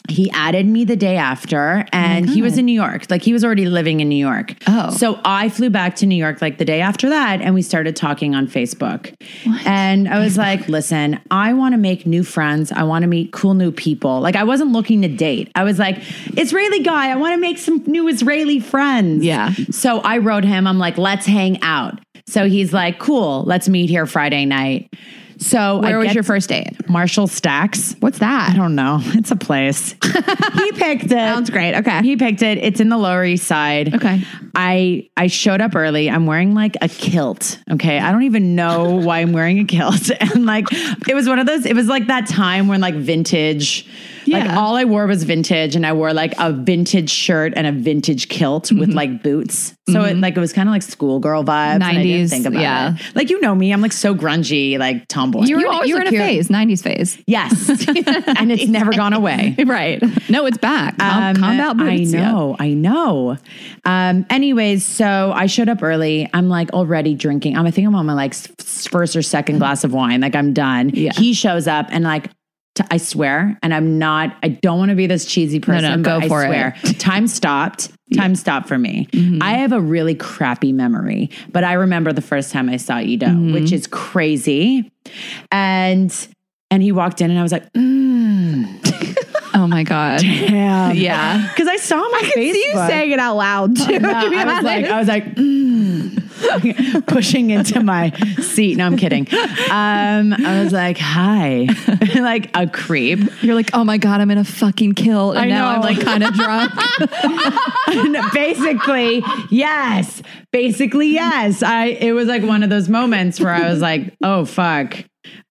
S2: he added me the day after and oh he was mm-hmm. in New York. Like he was already living in New York. Oh. So I flew back to New York like the day after that and we started talking on Facebook. What? And I was like, listen, I want to make new friends. I want to meet cool new people. Like I wasn't looking to date. I was like, Israeli guy, I want to make some new Israeli friends.
S3: Yeah.
S2: So I wrote him, I'm like, let's hang out. So he's like, cool, let's meet here Friday night. So
S3: where I was your first date?
S2: Marshall Stacks.
S3: What's that? I
S2: don't know. It's a place. he picked it.
S3: Sounds great. Okay.
S2: He picked it. It's in the Lower East Side.
S3: Okay.
S2: I I showed up early. I'm wearing like a kilt. Okay. I don't even know why I'm wearing a kilt. And like it was one of those. It was like that time when like vintage yeah. Like all I wore was vintage and I wore like a vintage shirt and a vintage kilt mm-hmm. with like boots. So mm-hmm. it like it was kind of like schoolgirl vibes. 90s. think about yeah. It. Like you know me, I'm like so grungy, like tomboy. You're,
S3: you always you're in a phase, 90s phase.
S2: Yes. and it's never gone away.
S3: Right. No, it's back. Um, combat
S2: boots. I know, yeah. I know. Um, anyways, so I showed up early. I'm like already drinking. I'm I think I'm on my like first or second mm-hmm. glass of wine. Like I'm done. Yeah. He shows up and like to, I swear, and I'm not, I don't want to be this cheesy person. No, no, go I for swear, it. Time stopped. Time yeah. stopped for me. Mm-hmm. I have a really crappy memory, but I remember the first time I saw Ido, mm-hmm. which is crazy. And and he walked in and I was like, mm.
S3: Oh my god! Damn. Yeah,
S2: because I saw my I face.
S1: You saying it out loud too. Oh, no, to I
S2: was like, I was like, mm. pushing into my seat. No, I'm kidding. Um, I was like, hi, like a creep.
S3: You're like, oh my God, I'm in a fucking kill. And I now know. I'm like kind of drunk.
S2: basically, yes. Basically, yes. I, it was like one of those moments where I was like, oh fuck.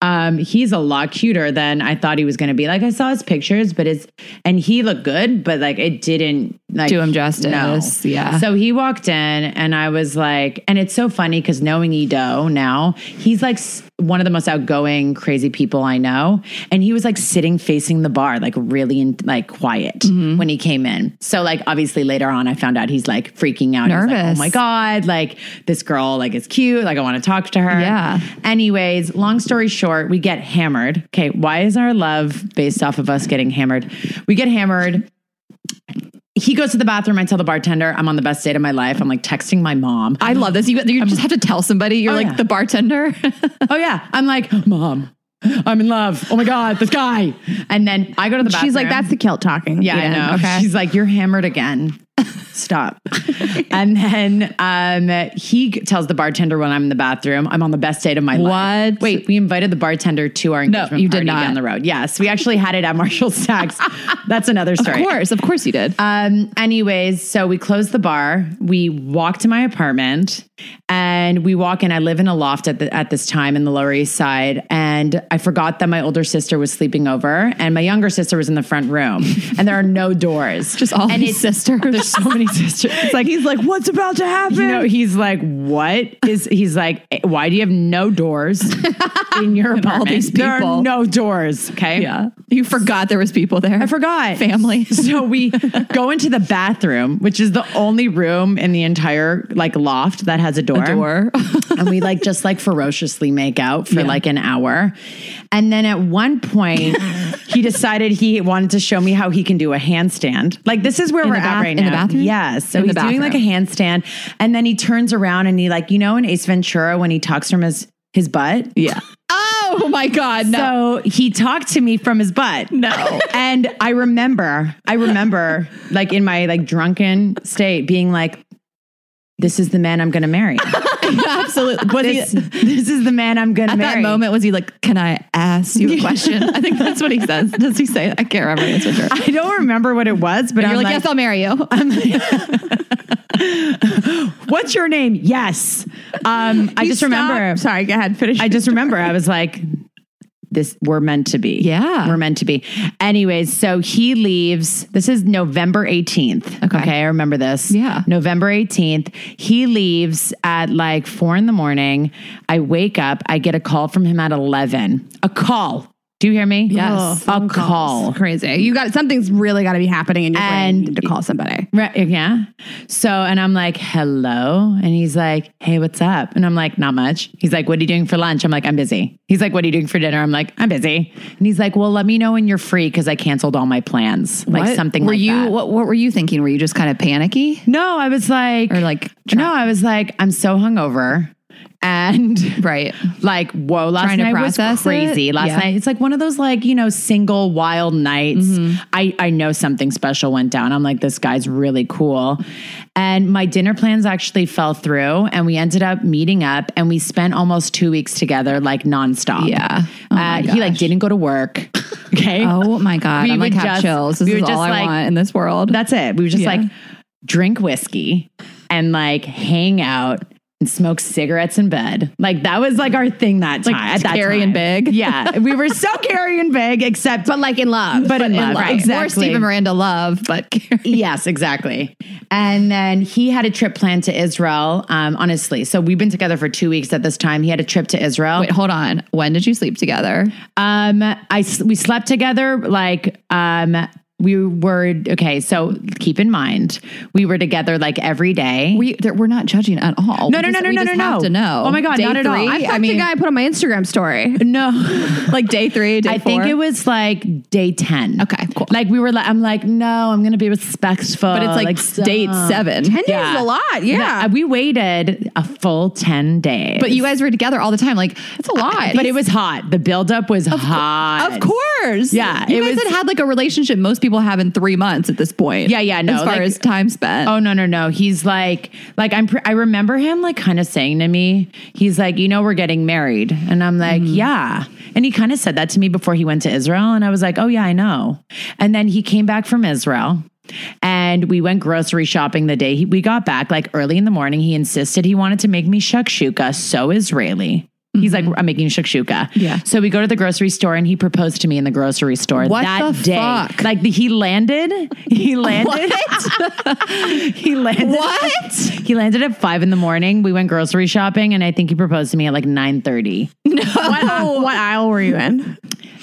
S2: Um, he's a lot cuter than I thought he was going to be. Like I saw his pictures, but it's and he looked good, but like it didn't like
S3: do him justice. No. Yeah.
S2: So he walked in, and I was like, and it's so funny because knowing Ido now, he's like one of the most outgoing, crazy people I know. And he was like sitting facing the bar, like really in, like quiet mm-hmm. when he came in. So like obviously later on, I found out he's like freaking out. Nervous. Like, oh my god, like this girl like is cute. Like I want to talk to her.
S3: Yeah.
S2: Anyways, long story short, we get hammered. Okay, why is our love based off of us getting hammered? We get hammered he goes to the bathroom. I tell the bartender, I'm on the best date of my life. I'm like texting my mom.
S3: I love this. You, you just have to tell somebody. You're oh, like yeah. the bartender.
S2: oh, yeah. I'm like, Mom, I'm in love. Oh my God, this guy. And then I go to the bathroom.
S1: She's like, that's the kilt talking.
S2: Yeah, yeah I know. Okay. She's like, you're hammered again stop. and then um, he tells the bartender when I'm in the bathroom, I'm on the best date of my
S3: what? life.
S2: What? Wait, we invited the bartender to our engagement no, you did not. down the road. Yes, we actually had it at Marshall Stacks. That's another story.
S3: Of course, of course you did.
S2: Um, anyways, so we close the bar. We walk to my apartment and we walk in. I live in a loft at, the, at this time in the Lower East Side. And I forgot that my older sister was sleeping over and my younger sister was in the front room. and there are no doors.
S3: Just all and sisters
S2: so many districts. It's like he's like, what's about to happen? You know, he's like, what is? He's like, why do you have no doors in your apartment? All these
S3: people. There are no doors. Okay.
S2: Yeah.
S3: You forgot there was people there.
S2: I forgot.
S3: Family.
S2: So we go into the bathroom, which is the only room in the entire like loft that has a door. A
S3: door.
S2: and we like just like ferociously make out for yeah. like an hour. And then at one point, he decided he wanted to show me how he can do a handstand. Like this is where
S3: in
S2: we're at right now
S3: the bathroom? Yes.
S2: So
S3: in
S2: he's
S3: doing
S2: like a handstand. And then he turns around and he like, you know, in Ace Ventura when he talks from his his butt?
S3: Yeah.
S1: Oh my God.
S2: No. So he talked to me from his butt.
S3: No.
S2: and I remember, I remember like in my like drunken state being like, this is the man I'm going to marry.
S3: Absolutely. This, he,
S2: this, is the man I'm going to marry.
S3: At that moment, was he like, can I ask you a question? I think that's what he says. Does he say, I can't remember. It's
S2: I don't remember what it was, but
S3: you're
S2: like, like,
S3: yes, I'll marry you. Like,
S2: What's your name? Yes. Um, I just remember.
S3: Sorry, go ahead. Finish.
S2: I just remember. I was like, this we're meant to be.
S3: Yeah.
S2: We're meant to be. Anyways, so he leaves. This is November 18th. Okay. okay I remember this.
S3: Yeah.
S2: November 18th. He leaves at like four in the morning. I wake up. I get a call from him at 11. A call do you hear me?
S3: Yes.
S2: Oh, call.
S1: Crazy. You got something's really got to be happening in your and, brain. You need to call somebody.
S2: Right. Yeah. So, and I'm like, hello. And he's like, hey, what's up? And I'm like, not much. He's like, what are you doing for lunch? I'm like, I'm busy. He's like, what are you doing for dinner? I'm like, I'm busy. And he's like, well, let me know when you're free because I canceled all my plans. What? Like something
S3: were like
S2: you, that.
S3: What, what were you thinking? Were you just kind of panicky?
S2: No, I was like,
S3: or like,
S2: no, I was like, I'm so hungover and
S3: right
S2: like whoa last Trying night was crazy it. last yeah. night it's like one of those like you know single wild nights mm-hmm. i i know something special went down i'm like this guy's really cool and my dinner plans actually fell through and we ended up meeting up and we spent almost two weeks together like nonstop
S3: yeah uh,
S2: oh uh, he like didn't go to work okay
S3: oh my god we i'm like have chills this we is all i want in this world
S2: that's it we were just yeah. like drink whiskey and like hang out and smoke cigarettes in bed. Like that was like our thing that time. Like,
S3: at
S2: that
S3: carrying time. big.
S2: Yeah, we were so Carrie and Big, except
S3: but like in love,
S2: but, but in, in, love, right. exactly.
S3: Or Stephen Miranda love, but
S2: yes, exactly. And then he had a trip planned to Israel. Um, honestly, so we've been together for two weeks at this time. He had a trip to Israel.
S3: Wait, hold on. When did you sleep together?
S2: Um, I we slept together like um we were okay. So keep in mind, we were together like every day.
S3: We there, we're not judging at all.
S2: No,
S3: we
S2: no, just, no, no, no, no, no. Have
S3: to know.
S2: Oh my god, day not three, at all. I,
S1: I mean, the guy I put on my Instagram story.
S2: No,
S1: like day three. Day I
S2: four. think it was like day ten.
S3: Okay,
S2: cool. Like we were. like, I'm like, no, I'm gonna be respectful.
S3: But it's like, like date uh, seven.
S1: Ten yeah. days is a lot. Yeah,
S2: no, we waited a full ten days.
S3: But you guys were together all the time. Like it's a lot.
S2: I, but it was hot. The buildup was of hot.
S3: Co- of course.
S2: Yeah,
S3: you it guys was, had had like a relationship most people people have in three months at this point.
S2: Yeah, yeah,
S3: no. As far like, as time spent.
S2: Oh no, no, no. He's like, like I'm. Pre- I remember him like kind of saying to me, he's like, you know, we're getting married, and I'm like, mm-hmm. yeah. And he kind of said that to me before he went to Israel, and I was like, oh yeah, I know. And then he came back from Israel. And we went grocery shopping the day he, we got back, like early in the morning. He insisted he wanted to make me shakshuka, so Israeli. He's like, mm-hmm. I'm making shakshuka.
S3: Yeah.
S2: So we go to the grocery store and he proposed to me in the grocery store What that the day. fuck?
S3: Like the, he landed. He landed.
S2: he landed.
S3: What?
S2: He landed at five in the morning. We went grocery shopping and I think he proposed to me at like nine thirty. What,
S1: what aisle were you in?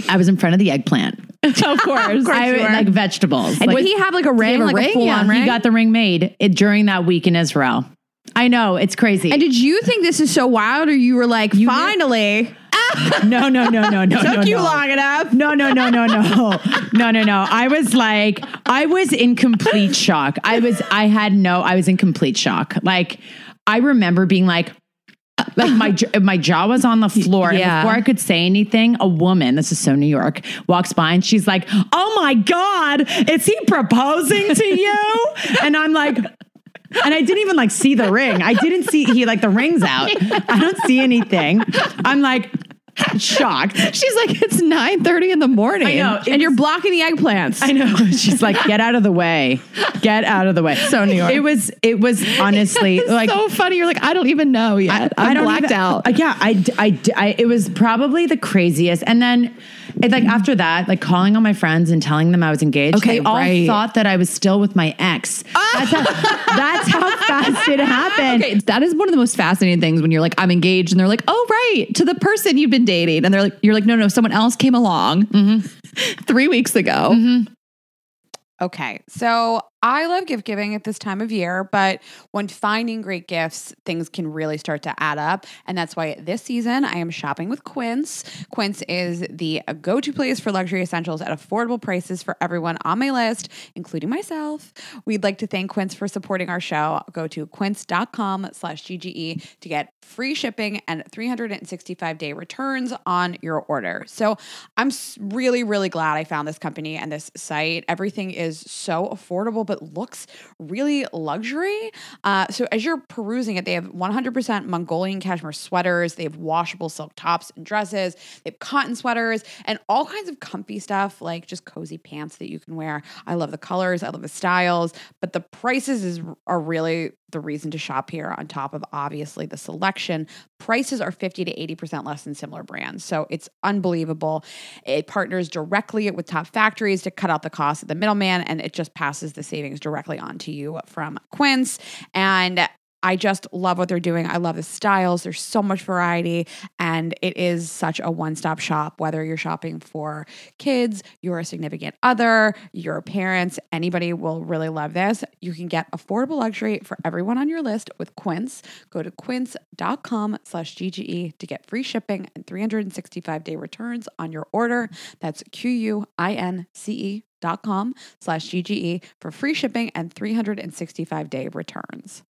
S2: I was in front of the eggplant.
S3: of course. I
S2: like vegetables.
S1: And Like, did he have like a ring? like a full-on ring? he
S2: got the ring made it, during that week in Israel. I know it's crazy.
S1: And did you think this is so wild, or you were like, you finally? Did-
S2: no, no, no, no, no.
S1: Took no, you no.
S2: long
S1: enough.
S2: No, no, no, no, no, no, no, no. I was like, I was in complete shock. I was, I had no, I was in complete shock. Like, I remember being like, uh, like my my jaw was on the floor. Yeah. before I could say anything, a woman, this is so New York, walks by and she's like, "Oh my god, is he proposing to you?" and I'm like, and I didn't even like see the ring. I didn't see he like the ring's out. I don't see anything. I'm like shocked.
S1: She's like, it's 9:30 in the morning. I
S2: know.
S1: And you're blocking the eggplants.
S2: I know. She's like, get out of the way. Get out of the way. So New York.
S3: It was it was honestly like
S1: so funny. You're like, I don't even know yet. I, am blacked even, out.
S2: Uh, yeah, I, I I it was probably the craziest. And then it, like after that, like calling on my friends and telling them I was engaged. Okay, they all thought that I was still with my ex. Oh. That's, how, that's how fast it happened. Okay,
S3: that is one of the most fascinating things when you're like, I'm engaged, and they're like, oh right, to the person you've been dating, and they're like, you're like, no, no, someone else came along mm-hmm. three weeks ago. Mm-hmm.
S1: Okay, so I love gift giving at this time of year, but when finding great gifts, things can really start to add up. And that's why this season I am shopping with Quince. Quince is the go to place for luxury essentials at affordable prices for everyone on my list, including myself. We'd like to thank Quince for supporting our show. Go to quince.com slash GGE to get free shipping and 365 day returns on your order. So I'm really, really glad I found this company and this site. Everything is so affordable but looks really luxury. Uh, so as you're perusing it, they have 100% Mongolian cashmere sweaters. They have washable silk tops and dresses. They have cotton sweaters and all kinds of comfy stuff like just cozy pants that you can wear. I love the colors. I love the styles, but the prices is are really the reason to shop here on top of obviously the selection prices are 50 to 80% less than similar brands so it's unbelievable it partners directly with top factories to cut out the cost of the middleman and it just passes the savings directly on to you from quince and I just love what they're doing. I love the styles. There's so much variety, and it is such a one stop shop, whether you're shopping for kids, your significant other, your parents, anybody will really love this. You can get affordable luxury for everyone on your list with Quince. Go to quince.com slash GGE to get free shipping and 365 day returns on your order. That's Q U I N C E dot com slash GGE for free shipping and 365 day returns.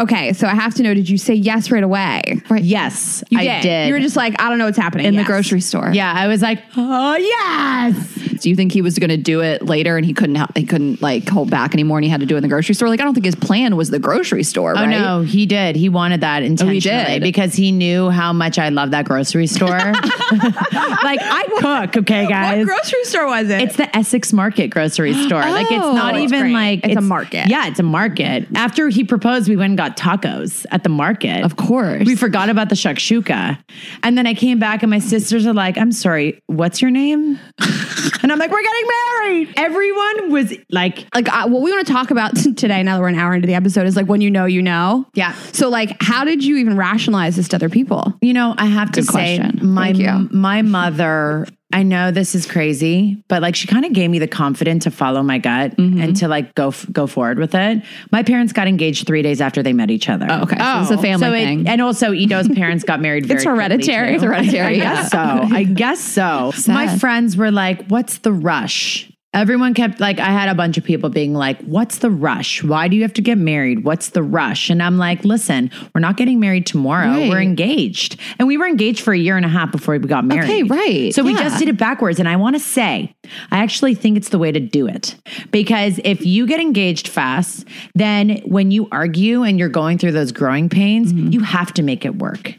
S1: Okay, so I have to know, did you say yes right away?
S2: Right. Yes, you I did.
S1: You were just like, I don't know what's happening.
S2: In yes. the grocery store.
S3: Yeah, I was like, oh, yes. Do you think he was going to do it later and he couldn't he couldn't like hold back anymore and he had to do it in the grocery store? Like I don't think his plan was the grocery store, oh,
S2: right? Oh no, he did. He wanted that intentionally oh, he because he knew how much I love that grocery store. like I
S3: cook, okay guys.
S1: What grocery store was it?
S2: It's the Essex Market grocery store. oh, like it's oh, not even great. like
S1: it's, it's, a market.
S2: Yeah, it's a market. After he proposed, we went and got got tacos at the market.
S3: Of course.
S2: We forgot about the shakshuka. And then I came back and my sisters are like, I'm sorry, what's your name? and I'm like, we're getting married. Everyone was like,
S1: like uh, what we want to talk about today, now that we're an hour into the episode, is like when you know, you know.
S2: Yeah.
S1: So like, how did you even rationalize this to other people?
S2: You know, I have Good to question. say, my my mother I know this is crazy, but like she kind of gave me the confidence to follow my gut mm-hmm. and to like go f- go forward with it. My parents got engaged three days after they met each other.
S3: Oh, okay,
S1: oh. So it's a oh. family so thing.
S2: and also, Ido's parents got married. Very it's
S3: hereditary. It's hereditary. I,
S2: yeah. guess so. I guess so. Sad. My friends were like, "What's the rush?" everyone kept like i had a bunch of people being like what's the rush why do you have to get married what's the rush and i'm like listen we're not getting married tomorrow right. we're engaged and we were engaged for a year and a half before we got married
S3: okay right
S2: so yeah. we just did it backwards and i want to say i actually think it's the way to do it because if you get engaged fast then when you argue and you're going through those growing pains mm-hmm. you have to make it work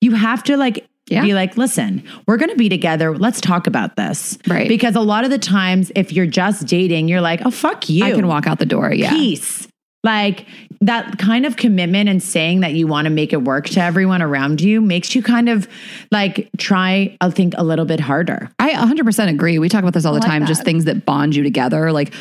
S2: you have to like yeah. Be like, listen, we're going to be together. Let's talk about this.
S3: Right.
S2: Because a lot of the times, if you're just dating, you're like, oh, fuck you.
S3: I can walk out the door. Yeah.
S2: Peace. Like that kind of commitment and saying that you want to make it work to everyone around you makes you kind of like try, I think, a little bit harder.
S3: I 100%
S1: agree. We talk about this all the like time, that. just things that bond you together. Like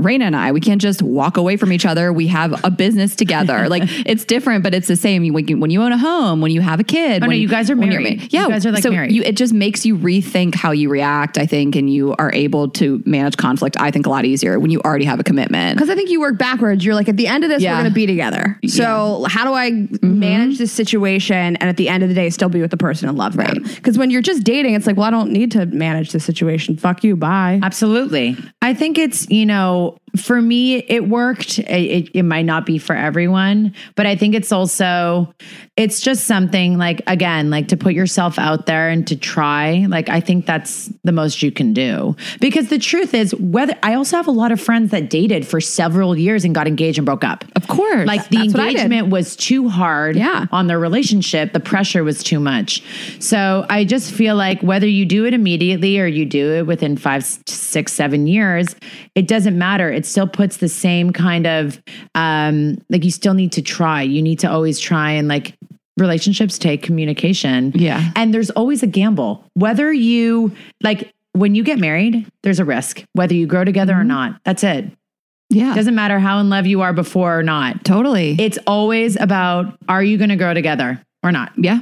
S1: Rayna and I, we can't just walk away from each other. We have a business together. like it's different, but it's the same. When you, when you own a home, when you have a kid,
S2: oh,
S1: when no,
S2: you guys are married.
S1: yeah,
S2: you guys
S1: are like so married. You, it just makes you rethink how you react. I think, and you are able to manage conflict. I think a lot easier when you already have a commitment. Because I think you work backwards. You're like, at the end of this, yeah. we're going to be together. So yeah. how do I mm-hmm. manage this situation, and at the end of the day, still be with the person and love them? Because when you're just dating, it's like, well, I don't need to manage the situation. Fuck you. Bye.
S2: Absolutely. I think it's you know how for me, it worked. It, it, might not be for everyone, but I think it's also, it's just something like, again, like to put yourself out there and to try. Like, I think that's the most you can do. Because the truth is, whether I also have a lot of friends that dated for several years and got engaged and broke up.
S1: Of course.
S2: Like the engagement was too hard
S1: yeah.
S2: on their relationship, the pressure was too much. So I just feel like whether you do it immediately or you do it within five, six, seven years, it doesn't matter. It's still puts the same kind of um, like you still need to try. You need to always try and like relationships take communication.
S1: Yeah.
S2: And there's always a gamble. Whether you like when you get married, there's a risk, whether you grow together mm-hmm. or not. That's it.
S1: Yeah.
S2: Doesn't matter how in love you are before or not.
S1: Totally.
S2: It's always about are you going to grow together or not?
S1: Yeah.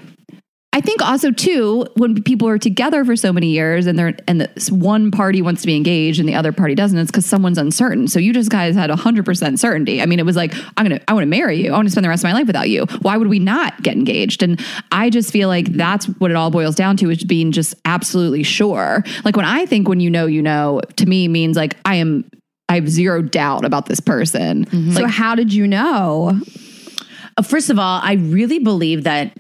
S1: I think also too when people are together for so many years and they're and this one party wants to be engaged and the other party doesn't, it's because someone's uncertain. So you just guys had hundred percent certainty. I mean, it was like I'm gonna I want to marry you. I want to spend the rest of my life without you. Why would we not get engaged? And I just feel like that's what it all boils down to is being just absolutely sure. Like when I think when you know you know to me means like I am I have zero doubt about this person. Mm-hmm. Like, so how did you know?
S2: Uh, first of all, I really believe that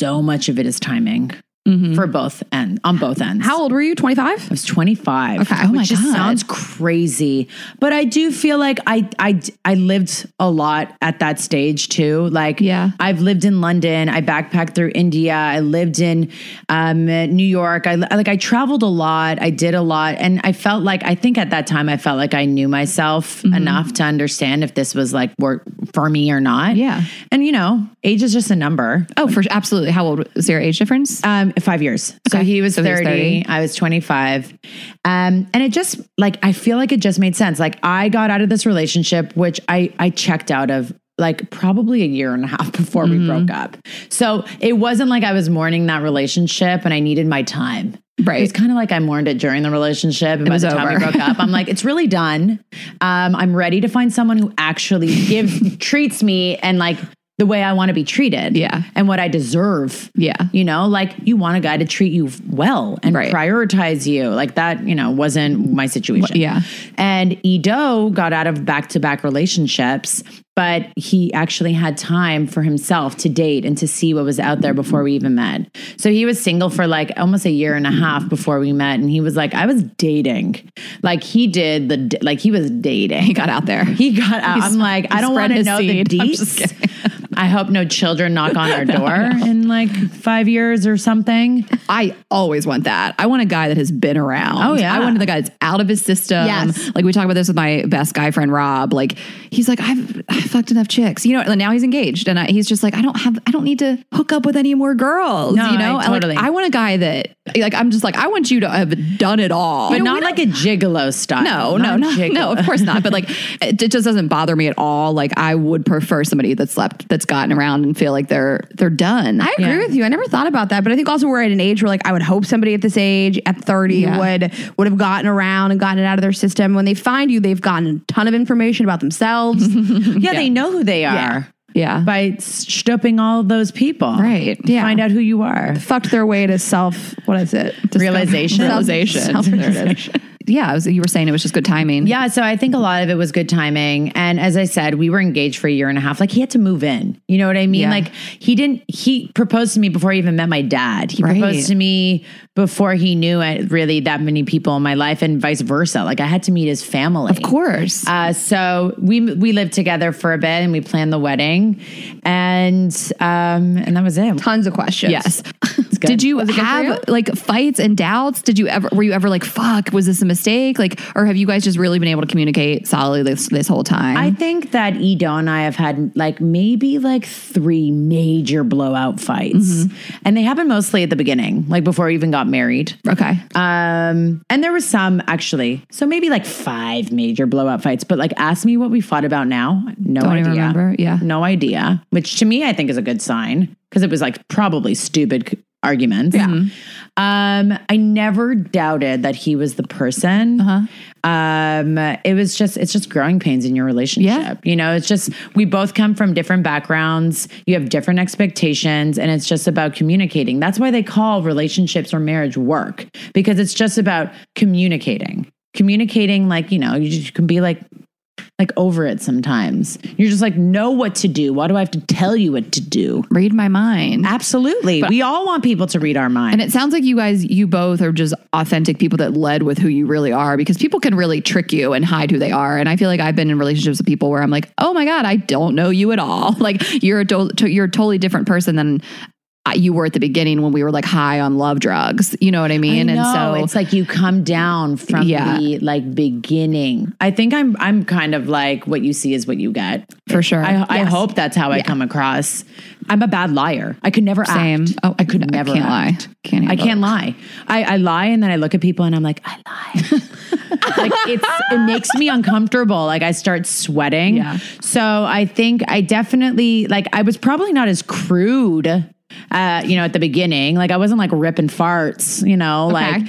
S2: so much of it is timing. Mm-hmm. for both end on both ends.
S1: How old were you? 25? I
S2: was 25.
S1: Okay. Oh
S2: my just God. sounds crazy. But I do feel like I I I lived a lot at that stage too. Like
S1: yeah.
S2: I've lived in London, I backpacked through India, I lived in um, New York. I like I traveled a lot, I did a lot and I felt like I think at that time I felt like I knew myself mm-hmm. enough to understand if this was like work for me or not.
S1: Yeah.
S2: And you know, age is just a number.
S1: Oh, for absolutely. How old is your age difference?
S2: Um five years. Okay. So he was so 30, 30, I was 25. Um, and it just like I feel like it just made sense. Like I got out of this relationship, which I I checked out of like probably a year and a half before mm-hmm. we broke up. So it wasn't like I was mourning that relationship and I needed my time.
S1: Right.
S2: It's kind of like I mourned it during the relationship. And it by the time over. we broke up, I'm like, it's really done. Um, I'm ready to find someone who actually gives, treats me and like the way I want to be treated.
S1: Yeah.
S2: And what I deserve.
S1: Yeah.
S2: You know, like you want a guy to treat you well and right. prioritize you. Like that, you know, wasn't my situation.
S1: Yeah.
S2: And Ido got out of back to back relationships, but he actually had time for himself to date and to see what was out there before we even met. So he was single for like almost a year and a half before we met. And he was like, I was dating. Like he did the, like he was dating.
S1: He got out there.
S2: He got out. He's, I'm like, I don't want to know seed. the deets. I hope no children knock on our door in like five years or something.
S1: I always want that. I want a guy that has been around.
S2: Oh yeah. I
S1: want the guy that's out of his system. Yes. Like we talk about this with my best guy friend Rob. Like he's like I've I fucked enough chicks. You know. And now he's engaged, and I, he's just like I don't have I don't need to hook up with any more girls. No, you know. I, totally. Like, I want a guy that like I'm just like I want you to have done it all,
S2: but you know, not like a gigolo style.
S1: No, no, no, no. Of course not. But like it just doesn't bother me at all. Like I would prefer somebody that slept that's gotten around and feel like they're they're done. I agree yeah. with you. I never thought about that, but I think also we're at an age where like I would hope somebody at this age at 30 yeah. would would have gotten around and gotten it out of their system. When they find you, they've gotten a ton of information about themselves.
S2: yeah, yeah, they know who they are.
S1: Yeah.
S2: By stopping all those people.
S1: Right.
S2: Yeah. Find out who you are.
S1: Fucked their way to self, what is it? Discover-
S2: realization.
S1: Realization. Self-realization yeah, was, you were saying it was just good timing.
S2: Yeah, so I think a lot of it was good timing. And as I said, we were engaged for a year and a half. Like he had to move in. You know what I mean? Yeah. Like he didn't. He proposed to me before I even met my dad. He right. proposed to me before he knew it, really that many people in my life, and vice versa. Like I had to meet his family,
S1: of course.
S2: Uh, so we we lived together for a bit, and we planned the wedding, and um, and that was it.
S1: Tons of questions.
S2: Yes.
S1: good. Did you have you? like fights and doubts? Did you ever were you ever like fuck? Was this a mistake? Like, or have you guys just really been able to communicate solidly this this whole time?
S2: I think that Ido and I have had like maybe like three major blowout fights, mm-hmm. and they happened mostly at the beginning, like before we even got married.
S1: Okay.
S2: Um, and there was some actually, so maybe like five major blowout fights. But like, ask me what we fought about now. No Don't idea. remember.
S1: Yeah.
S2: No idea. Which to me, I think is a good sign because it was like probably stupid arguments. Yeah. Um, I never doubted that he was the person. Uh-huh. Um, it was just, it's just growing pains in your relationship. Yeah. You know, it's just, we both come from different backgrounds. You have different expectations and it's just about communicating. That's why they call relationships or marriage work because it's just about communicating communicating like you know you can be like like over it sometimes. You're just like, know what to do. Why do I have to tell you what to do?
S1: Read my mind.
S2: Absolutely. But we all want people to read our mind.
S1: And it sounds like you guys, you both are just authentic people that led with who you really are because people can really trick you and hide who they are. And I feel like I've been in relationships with people where I'm like, oh my God, I don't know you at all. Like you're a, do- you're a totally different person than you were at the beginning when we were like high on love drugs. You know what I mean?
S2: I
S1: and
S2: so it's like you come down from yeah. the like beginning. I think I'm I'm kind of like what you see is what you get.
S1: For sure.
S2: I, yes. I hope that's how yeah. I come across. I'm a bad liar. I could never Same. act.
S1: Oh, I could I never can't act.
S2: lie.
S1: Can't
S2: I can't lie. I, I lie and then I look at people and I'm like, I lie. like it's it makes me uncomfortable. Like I start sweating. Yeah. So I think I definitely like I was probably not as crude uh, you know, at the beginning. Like I wasn't like ripping farts, you know, okay. like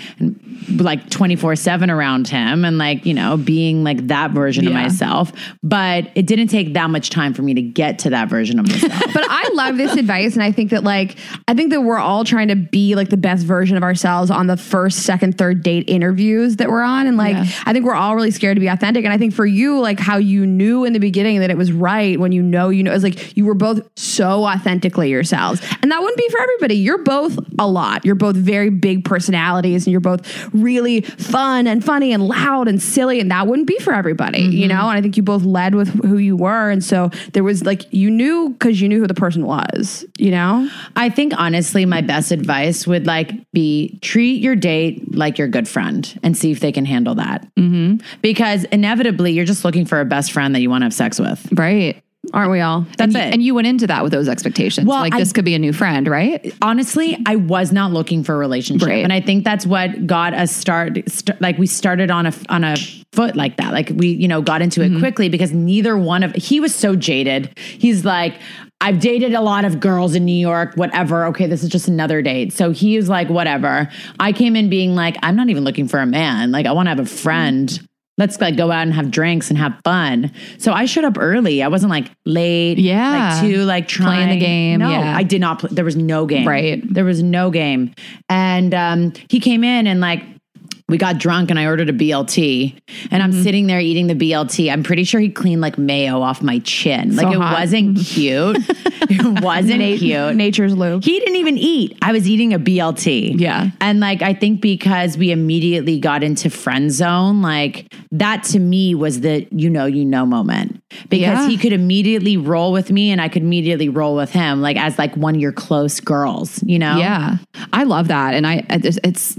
S2: like 24/7 around him and like, you know, being like that version yeah. of myself, but it didn't take that much time for me to get to that version of myself.
S1: but I love this advice and I think that like I think that we're all trying to be like the best version of ourselves on the first, second, third date interviews that we're on and like yeah. I think we're all really scared to be authentic and I think for you like how you knew in the beginning that it was right when you know you know it's like you were both so authentically yourselves. And that wouldn't be for everybody. You're both a lot. You're both very big personalities and you're both really fun and funny and loud and silly. And that wouldn't be for everybody, mm-hmm. you know? And I think you both led with who you were. And so there was like, you knew because you knew who the person was, you know?
S2: I think honestly, my best advice would like be treat your date like your good friend and see if they can handle that. Mm-hmm. Because inevitably, you're just looking for a best friend that you want to have sex with.
S1: Right aren't we all?
S2: That's
S1: and it.
S2: You,
S1: and you went into that with those expectations. Well, like I, this could be a new friend, right?
S2: Honestly, I was not looking for a relationship, right. and I think that's what got us start. St- like we started on a on a foot like that. Like we, you know, got into it mm-hmm. quickly because neither one of he was so jaded. He's like, I've dated a lot of girls in New York, whatever. Okay, this is just another date. So he was like, whatever. I came in being like, I'm not even looking for a man. Like I want to have a friend. mm let's like go out and have drinks and have fun. So I showed up early. I wasn't like late.
S1: Yeah.
S2: Like too like trying.
S1: Playing the game. No, yeah.
S2: I did not play. There was no game.
S1: Right.
S2: There was no game. And um, he came in and like we got drunk and I ordered a BLT and I'm mm-hmm. sitting there eating the BLT. I'm pretty sure he cleaned like mayo off my chin. So like it hot. wasn't cute. it wasn't cute.
S1: Nature's loop.
S2: He didn't even eat. I was eating a BLT.
S1: Yeah.
S2: And like I think because we immediately got into friend zone, like that to me was the you know you know moment because yeah. he could immediately roll with me and I could immediately roll with him like as like one of your close girls, you know?
S1: Yeah. I love that and I it's,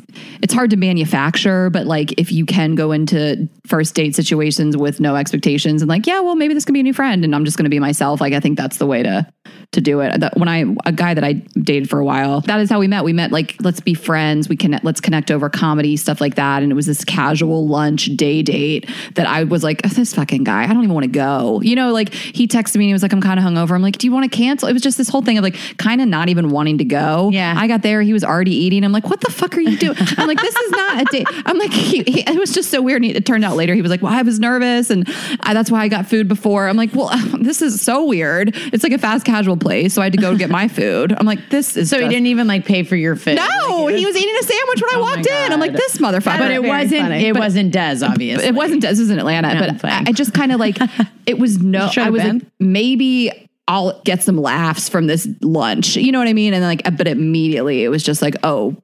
S1: it's hard to manufacture sure, but like if you can go into first date situations with no expectations and like, yeah, well, maybe this can be a new friend and I'm just going to be myself. Like, I think that's the way to to do it. That when I a guy that I dated for a while, that is how we met. We met like let's be friends. We can Let's connect over comedy stuff like that. And it was this casual lunch day date that I was like, oh, this fucking guy. I don't even want to go. You know, like he texted me and he was like, I'm kind of hungover. I'm like, do you want to cancel? It was just this whole thing of like kind of not even wanting to go.
S2: Yeah.
S1: I got there. He was already eating. I'm like, what the fuck are you doing? I'm like, this is not a date. I'm like, he, he, it was just so weird. And it turned out later he was like, well, I was nervous and I, that's why I got food before. I'm like, well, this is so weird. It's like a fast casual place. So I had to go get my food. I'm like, this is.
S2: So just- he didn't even like pay for your food. No,
S1: like, he was eating a sandwich when oh I walked in. I'm like, this motherfucker.
S2: But it wasn't. Funny. It but, wasn't Dez, obviously.
S1: It wasn't Dez. It was in Atlanta. No, but I, I, just kind of like it was no. I was been. like, maybe I'll get some laughs from this lunch. You know what I mean? And like, but immediately it was just like, oh,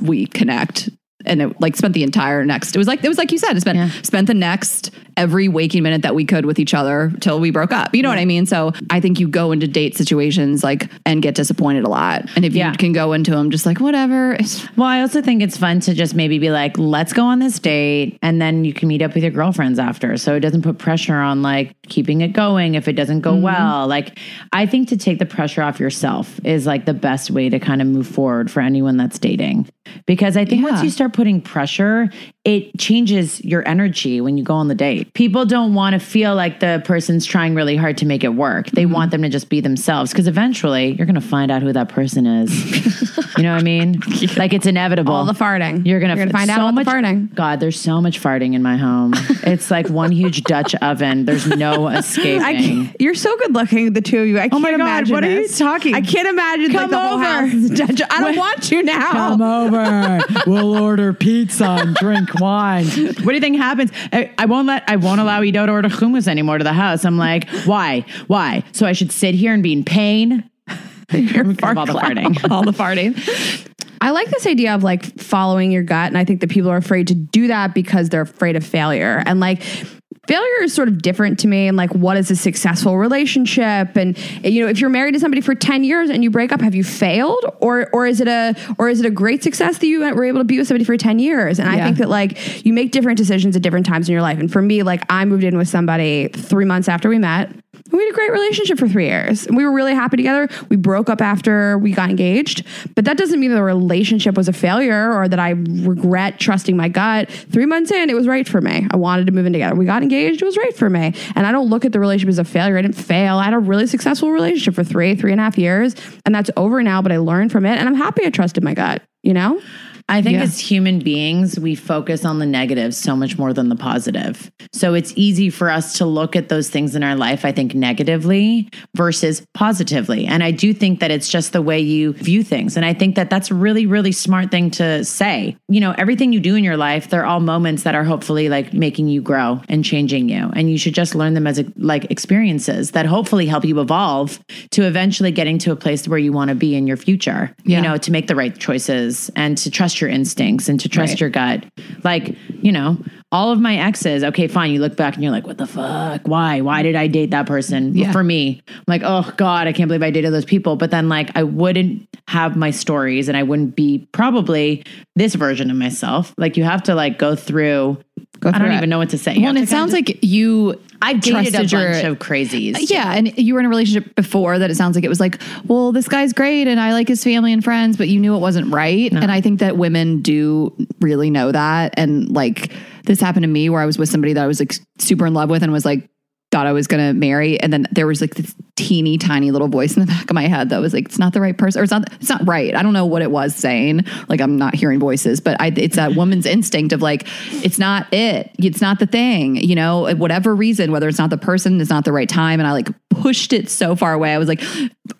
S1: we connect and it like spent the entire next. It was like it was like you said, it spent yeah. spent the next every waking minute that we could with each other till we broke up. You know yeah. what I mean? So I think you go into date situations like and get disappointed a lot. And if yeah. you can go into them just like whatever.
S2: Well, I also think it's fun to just maybe be like, let's go on this date and then you can meet up with your girlfriends after. So it doesn't put pressure on like keeping it going if it doesn't go mm-hmm. well. Like I think to take the pressure off yourself is like the best way to kind of move forward for anyone that's dating because I think yeah. once you start putting pressure, it changes your energy when you go on the date. People don't want to feel like the person's trying really hard to make it work. They mm-hmm. want them to just be themselves because eventually you're going to find out who that person is. you know what I mean? Yeah. Like it's inevitable.
S1: All the farting.
S2: You're going to
S1: find so out all much, the farting.
S2: God, there's so much farting in my home. it's like one huge Dutch oven. There's no escaping.
S1: you're so good looking, the two of you. I can't oh my God, imagine.
S2: What this. are you talking? I
S1: can't imagine. Come like, over. Dutch. I don't want you now.
S2: Come over over. we'll order pizza and drink wine. What do you think happens? I, I won't let I won't allow Ido to order hummus anymore to the house. I'm like, why? Why? So I should sit here and be in pain.
S1: You're fart all the farting. all the farting. I like this idea of like following your gut. And I think that people are afraid to do that because they're afraid of failure. And like failure is sort of different to me and like what is a successful relationship and you know if you're married to somebody for 10 years and you break up have you failed or or is it a or is it a great success that you were able to be with somebody for 10 years and yeah. i think that like you make different decisions at different times in your life and for me like i moved in with somebody 3 months after we met we had a great relationship for three years. And we were really happy together. We broke up after we got engaged, but that doesn't mean the relationship was a failure or that I regret trusting my gut. Three months in, it was right for me. I wanted to move in together. We got engaged, it was right for me. And I don't look at the relationship as a failure. I didn't fail. I had a really successful relationship for three, three and a half years. And that's over now, but I learned from it. And I'm happy I trusted my gut, you know?
S2: I think yeah. as human beings, we focus on the negative so much more than the positive. So it's easy for us to look at those things in our life, I think, negatively versus positively. And I do think that it's just the way you view things. And I think that that's a really, really smart thing to say. You know, everything you do in your life, they're all moments that are hopefully like making you grow and changing you. And you should just learn them as like experiences that hopefully help you evolve to eventually getting to a place where you want to be in your future, yeah. you know, to make the right choices and to trust trust your instincts and to trust right. your gut. Like, you know, all of my exes, okay, fine, you look back and you're like, what the fuck? Why? Why did I date that person? Yeah. For me, I'm like, oh God, I can't believe I dated those people. But then, like, I wouldn't have my stories and I wouldn't be probably this version of myself. Like, you have to like go through Go I don't it. even know what to say.
S1: well, and it sounds of, like you.
S2: I've dated a bunch of crazies.
S1: Yeah, and you were in a relationship before that. It sounds like it was like, well, this guy's great, and I like his family and friends, but you knew it wasn't right. No. And I think that women do really know that. And like this happened to me, where I was with somebody that I was like super in love with, and was like thought I was going to marry, and then there was like this teeny tiny little voice in the back of my head that was like, it's not the right person or it's not, it's not right. I don't know what it was saying. Like I'm not hearing voices, but I, it's that woman's instinct of like, it's not it. It's not the thing, you know, whatever reason, whether it's not the person, it's not the right time. And I like pushed it so far away. I was like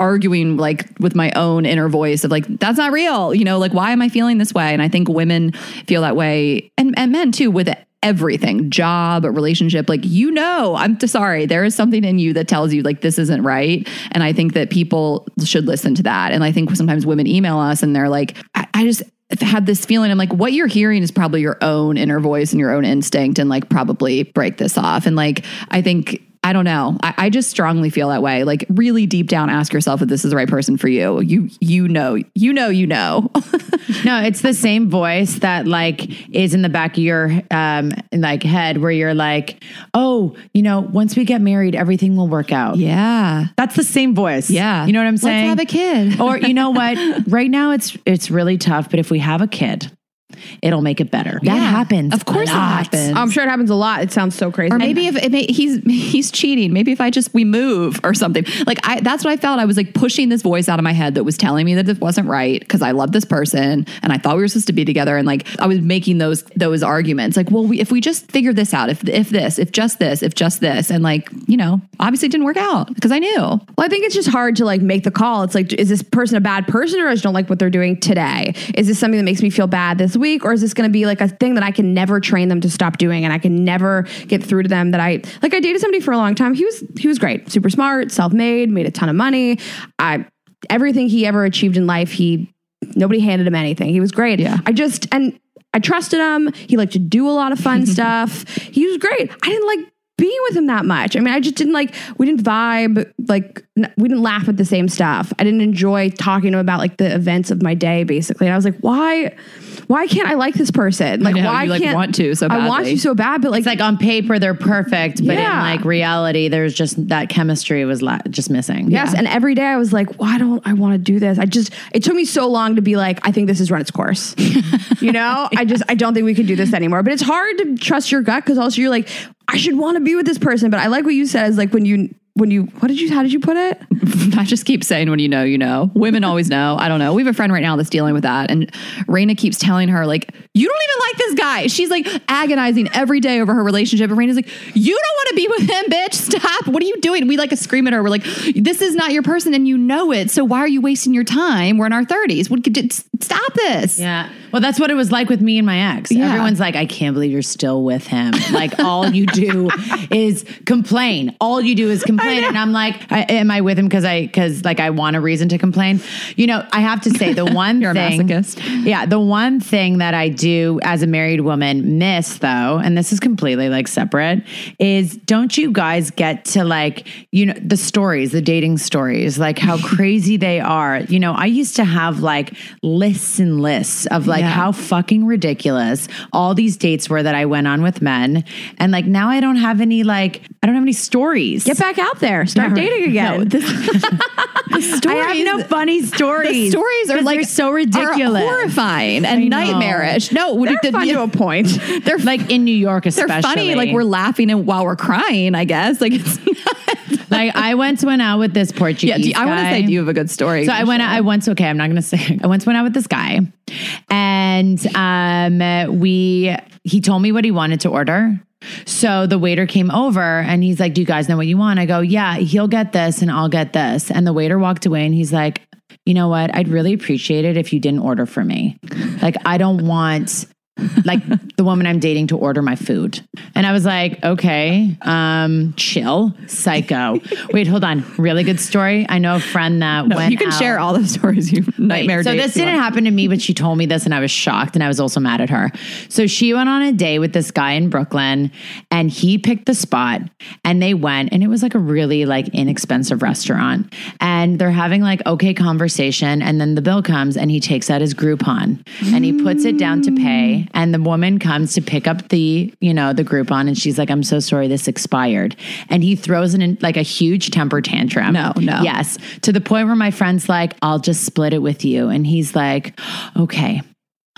S1: arguing like with my own inner voice of like, that's not real. You know, like why am I feeling this way? And I think women feel that way and, and men too, with it everything job, relationship. Like, you know, I'm sorry, there is something in you that tells you, like, this isn't right. And I think that people should listen to that. And I think sometimes women email us and they're like, I, I just, had this feeling I'm like what you're hearing is probably your own inner voice and your own instinct and like probably break this off and like I think I don't know. I, I, just strongly feel that way. Like really deep down, ask yourself if this is the right person for you. You you know, you know, you know.
S2: no, it's the same voice that like is in the back of your um like head where you're like, oh, you know, once we get married, everything will work out.
S1: Yeah.
S2: That's the same voice.
S1: Yeah.
S2: You know what I'm saying?
S1: Let's have a
S2: kid. or you know what? Right now it's it's really tough, but if we have a kid, it'll make it better. That yeah, happens.
S1: Of course, it happens. I'm sure it happens a lot. It sounds so crazy. Or maybe if may, he's he's cheating. Maybe if I just we move or something. Like I, that's what I felt. I was like pushing this voice out of my head that was telling me that this wasn't right because I love this person and I thought we were supposed to be together. And like I was making those those arguments. Like, well, we, if we just figure this out, if if this, if just this, if just this, and like you know, obviously didn't work out because I knew. Well, I think it's just hard to like make the call. It's like, is this person a bad person or I just don't like what they're doing today? Is this something that makes me feel bad this week? week or is this going to be like a thing that I can never train them to stop doing and I can never get through to them that I like I dated somebody for a long time. He was he was great, super smart, self-made, made a ton of money. I everything he ever achieved in life, he nobody handed him anything. He was great. Yeah. I just and I trusted him. He liked to do a lot of fun stuff. He was great. I didn't like being with him that much. I mean, I just didn't like, we didn't vibe, like, n- we didn't laugh at the same stuff. I didn't enjoy talking to him about like the events of my day, basically. And I was like, why, why can't I like this person? Like, know, why you, like, can't want to so badly. I want you so bad, but like, it's
S2: like on paper, they're perfect, but yeah. in like reality, there's just that chemistry was la- just missing.
S1: Yes. Yeah. And every day I was like, why don't I want to do this? I just, it took me so long to be like, I think this has run its course. you know, I just, I don't think we can do this anymore. But it's hard to trust your gut because also you're like, I should want to be with this person. But I like what you said is like when you when you what did you how did you put it? I just keep saying when you know, you know. Women always know. I don't know. We have a friend right now that's dealing with that. And Rayna keeps telling her, like, you don't even like this guy. She's like agonizing every day over her relationship. And Rayna's like, you don't want to be with him, bitch. Stop. What are you doing? We like a scream at her. We're like, this is not your person and you know it. So why are you wasting your time? We're in our 30s. What, stop this.
S2: Yeah. Well, that's what it was like with me and my ex. Yeah. Everyone's like, I can't believe you're still with him. Like, all you do is complain. All you do is complain. And I'm like, I, am I with him because I because like I want a reason to complain. You know, I have to say the one thing, yeah, the one thing that I do as a married woman miss though, and this is completely like separate, is don't you guys get to like you know the stories, the dating stories, like how crazy they are. You know, I used to have like lists and lists of like yeah. how fucking ridiculous all these dates were that I went on with men, and like now I don't have any like I don't have any stories.
S1: Get back out there, start dating again. No, this,
S2: the I have no funny stories. The
S1: stories are like so ridiculous, are
S2: horrifying, and nightmarish.
S1: No, they're the, fun to a point.
S2: They're like in New York, especially. They're funny.
S1: Like we're laughing and while we're crying, I guess. Like it's
S2: not. like I once went out with this Portuguese. Yeah, you,
S1: I want to say, you have a good story?
S2: So I went. Sure. I once. Okay, I'm not going to say. I once went out with this guy, and um, we he told me what he wanted to order. So the waiter came over and he's like, Do you guys know what you want? I go, Yeah, he'll get this and I'll get this. And the waiter walked away and he's like, You know what? I'd really appreciate it if you didn't order for me. Like, I don't want like the woman I'm dating to order my food. And I was like, okay, um, chill, psycho. Wait, hold on. Really good story. I know a friend that no, went.
S1: You can out. share all the stories you nightmare. Wait,
S2: so this didn't happen to me, but she told me this, and I was shocked, and I was also mad at her. So she went on a day with this guy in Brooklyn, and he picked the spot, and they went, and it was like a really like inexpensive restaurant, and they're having like okay conversation, and then the bill comes, and he takes out his Groupon, and he puts it down to pay and the woman comes to pick up the, you know, the Groupon and she's like, I'm so sorry, this expired. And he throws in like a huge temper tantrum.
S1: No, no.
S2: Yes. To the point where my friend's like, I'll just split it with you. And he's like, okay.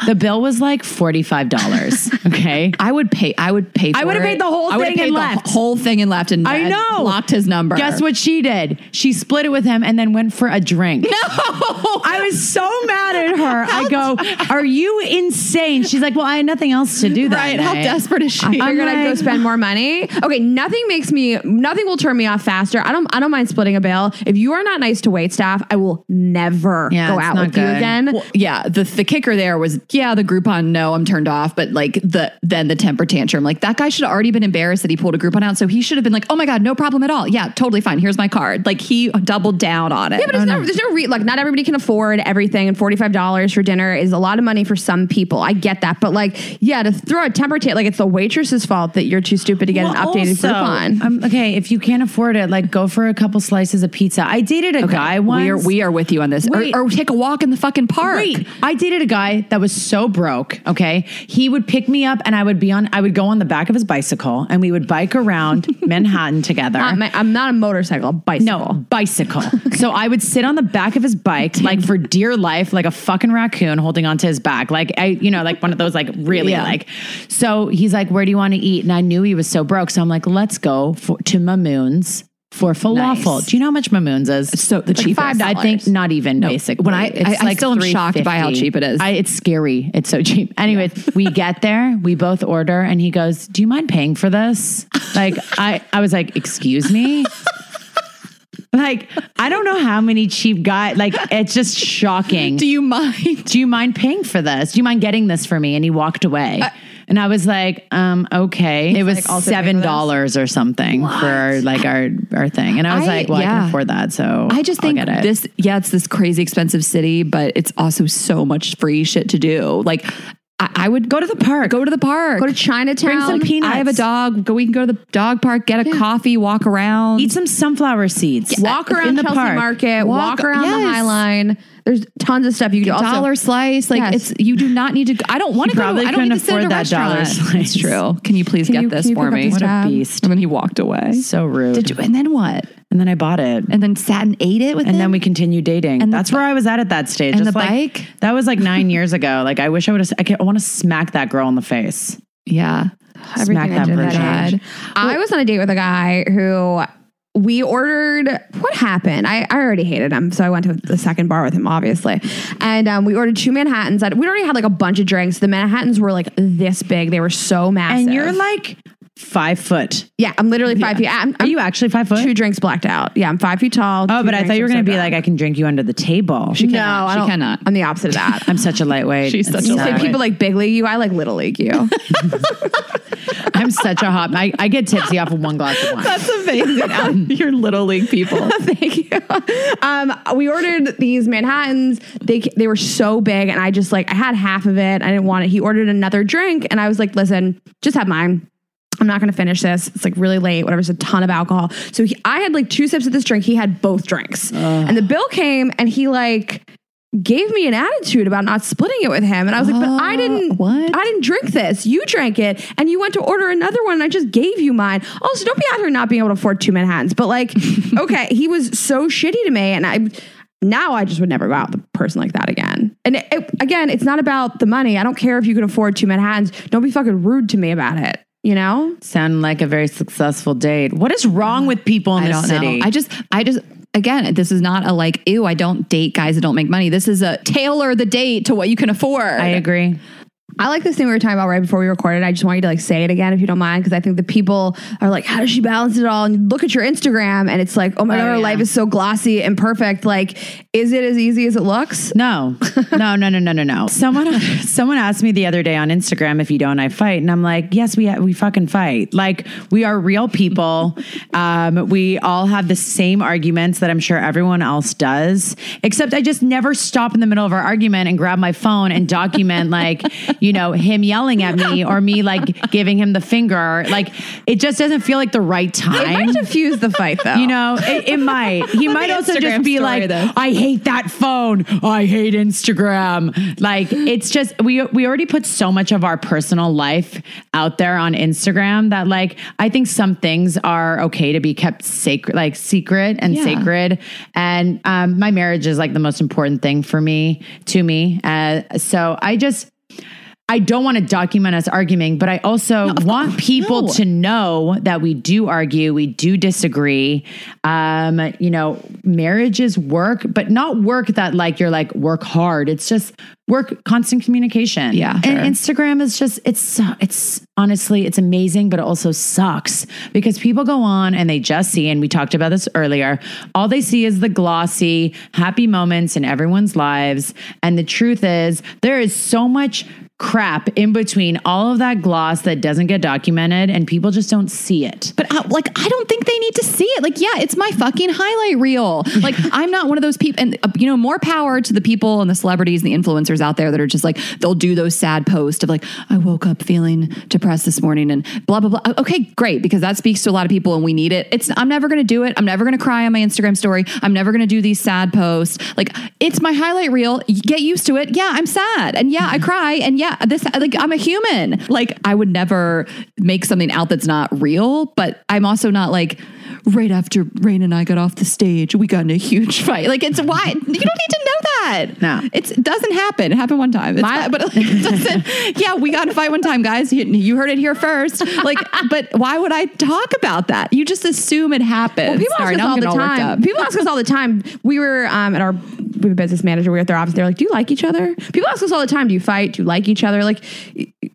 S2: The bill was like forty five dollars. Okay, I would pay. I would pay.
S1: I would
S2: have paid
S1: the whole I thing paid and the left.
S2: Whole thing and left and I know blocked his number.
S1: Guess what she did? She split it with him and then went for a drink.
S2: No, I
S1: was so mad at her. I go, "Are you insane?" She's like, "Well, I had nothing else to do that." Right? Night. How
S2: desperate is she? I figured
S1: like, I'd go spend more money. Okay, nothing makes me. Nothing will turn me off faster. I don't. I don't mind splitting a bill. If you are not nice to wait staff, I will never yeah, go out with good. you again. Well, yeah. The the kicker there was yeah, the Groupon, no, I'm turned off. But like the then the temper tantrum, like that guy should have already been embarrassed that he pulled a Groupon out. So he should have been like, oh my god, no problem at all. Yeah, totally fine. Here's my card. Like he doubled down on it. Yeah, but it's oh, no, there's no re- like not everybody can afford everything, and forty five dollars for dinner is a lot of money for some people. I get that, but like yeah, to throw a temper tantrum, like it's the waitress's fault that you're too stupid to get well, an updated also, Groupon.
S2: Um, okay, if you can't afford it, like go for a couple slices of pizza. I dated a okay, guy once. We
S1: are, we are with you on this. or, or, take a walk in the fucking park. Wait,
S2: I dated a guy that was so broke. Okay. He would pick me up and I would be on, I would go on the back of his bicycle and we would bike around Manhattan together.
S1: I'm not a motorcycle, bicycle.
S2: No, bicycle. so I would sit on the back of his bike, like for dear life, like a fucking raccoon holding onto his back. Like I, you know, like one of those, like really yeah. like, so he's like, where do you want to eat? And I knew he was so broke. So I'm like, let's go for, to Mamoun's for falafel. Nice. Do you know how much Mamoun's is?
S1: So
S2: the like
S1: cheapest. Five
S2: I think not even no. basically.
S1: When I, it's I, like I still am shocked by how cheap it is.
S2: I, it's scary. It's so cheap. Anyways, yeah. we get there, we both order, and he goes, "Do you mind paying for this?" Like I, I was like, "Excuse me." Like, I don't know how many cheap guys, like, it's just shocking.
S1: Do you mind?
S2: Do you mind paying for this? Do you mind getting this for me? And he walked away. Uh, and I was like, um, okay. it was like, seven dollars or something what? for like our our thing. And I was I, like, well, yeah. I can afford that. So
S1: I just I'll think this yeah, it's this crazy expensive city, but it's also so much free shit to do. Like I, I would
S2: go to the park.
S1: Go to the park.
S2: Go to Chinatown.
S1: Bring some peanuts.
S2: I have a dog. Go. We can go to the dog park. Get a yeah. coffee. Walk around.
S1: Eat some sunflower seeds.
S2: Yeah. Walk around in the Chelsea park. Market. Walk, walk around yes. the High Line there's tons of stuff
S1: you can also, dollar slice. Like yes. it's you do not need to. I don't want to
S2: go.
S1: I
S2: don't need to sit in a that dollar slice. It's
S1: true. Can you please can get you, this for me? What
S2: a beast!
S1: And then he walked away.
S2: So rude. You,
S1: and then what?
S2: And then I bought it.
S1: And then sat and ate it with
S2: and
S1: him.
S2: then we continued dating. And that's the, where I was at at that stage.
S1: And Just the
S2: like,
S1: bike.
S2: That was like nine years ago. Like I wish I would have. I, can, I want to smack that girl in the face.
S1: Yeah.
S2: Everything smack that person.
S1: I was on a date with a guy who we ordered what happened I, I already hated him so i went to the second bar with him obviously and um, we ordered two manhattans we already had like a bunch of drinks the manhattans were like this big they were so massive
S2: and you're like five foot.
S1: Yeah, I'm literally five yeah. feet. I'm,
S2: I'm, Are you actually five foot?
S1: Two drinks blacked out. Yeah, I'm five feet tall.
S2: Oh, but I thought you were going to so be like, I can drink you under the table.
S1: She no, cannot. she cannot. I'm the opposite of that.
S2: I'm such a
S1: lightweight. She's such a
S2: lightweight.
S1: People like big league you. I like little league you.
S2: I'm such a hot. I, I, get tipsy off of one glass of wine.
S1: That's amazing. Um, You're little league people. Thank you. Um, we ordered these Manhattans. They they were so big, and I just like I had half of it. I didn't want it. He ordered another drink, and I was like, listen, just have mine. I'm not going to finish this. It's like really late, whatever. It's a ton of alcohol. So he, I had like two sips of this drink. He had both drinks. And the bill came and he like gave me an attitude about not splitting it with him. And I was uh, like, but I uh, didn't what? I didn't drink this. You drank it and you went to order another one and I just gave you mine. Also, don't be out here not being able to afford two Manhattans. But like, okay, he was so shitty to me and I now I just would never go out with a person like that again. And it, it, again, it's not about the money. I don't care if you can afford two Manhattans. Don't be fucking rude to me about it you know?
S2: Sound like a very successful date. What is wrong with people in I
S1: the city?
S2: Know.
S1: I just, I just, again, this is not a like, ew, I don't date guys that don't make money. This is a tailor the date to what you can afford. I
S2: agree.
S1: I like this thing we were talking about right before we recorded. I just want you to like say it again if you don't mind, because I think the people are like, how does she balance it all? And look at your Instagram, and it's like, oh my oh, god, yeah. her life is so glossy and perfect. Like, is it as easy as it looks?
S2: No, no, no, no, no, no, no. Someone someone asked me the other day on Instagram, if you don't, I fight, and I'm like, yes, we we fucking fight. Like, we are real people. um, we all have the same arguments that I'm sure everyone else does, except I just never stop in the middle of our argument and grab my phone and document like you know, him yelling at me or me like giving him the finger. Like it just doesn't feel like the right time. It
S1: might the fight though.
S2: You know, it,
S1: it
S2: might. He might also Instagram just be like, I hate that phone. I hate Instagram. Like it's just we we already put so much of our personal life out there on Instagram that like I think some things are okay to be kept sacred, like secret and yeah. sacred. And um, my marriage is like the most important thing for me to me. Uh, so I just I don't want to document us arguing, but I also no, want course. people no. to know that we do argue, we do disagree. Um, you know, marriage is work, but not work that like you're like work hard. It's just work, constant communication.
S1: Yeah, sure.
S2: and Instagram is just it's it's honestly it's amazing, but it also sucks because people go on and they just see, and we talked about this earlier. All they see is the glossy, happy moments in everyone's lives, and the truth is there is so much crap in between all of that gloss that doesn't get documented and people just don't see it.
S1: But I, uh, like I don't think they need to see it. Like yeah, it's my fucking highlight reel. Like I'm not one of those people and uh, you know more power to the people and the celebrities and the influencers out there that are just like they'll do those sad posts of like I woke up feeling depressed this morning and blah blah blah. Okay, great because that speaks to a lot of people and we need it. It's I'm never going to do it. I'm never going to cry on my Instagram story. I'm never going to do these sad posts. Like it's my highlight reel. Get used to it. Yeah, I'm sad. And yeah, I cry. And yeah, yeah, this, like, I'm a human. Like, I would never make something out that's not real, but I'm also not like, right after Rain and I got off the stage, we got in a huge fight. Like it's why you don't need to know that.
S2: No,
S1: it doesn't happen. It happened one time. My, but like, doesn't. yeah, we got in a fight one time, guys. You, you heard it here first. Like, but why would I talk about that? You just assume it happened. Well, people Sorry, ask us all the all time. people ask us all the time. We were um, at our we business manager. We were at their office. They're like, "Do you like each other?" People ask us all the time, "Do you fight? Do you like each other?" Like,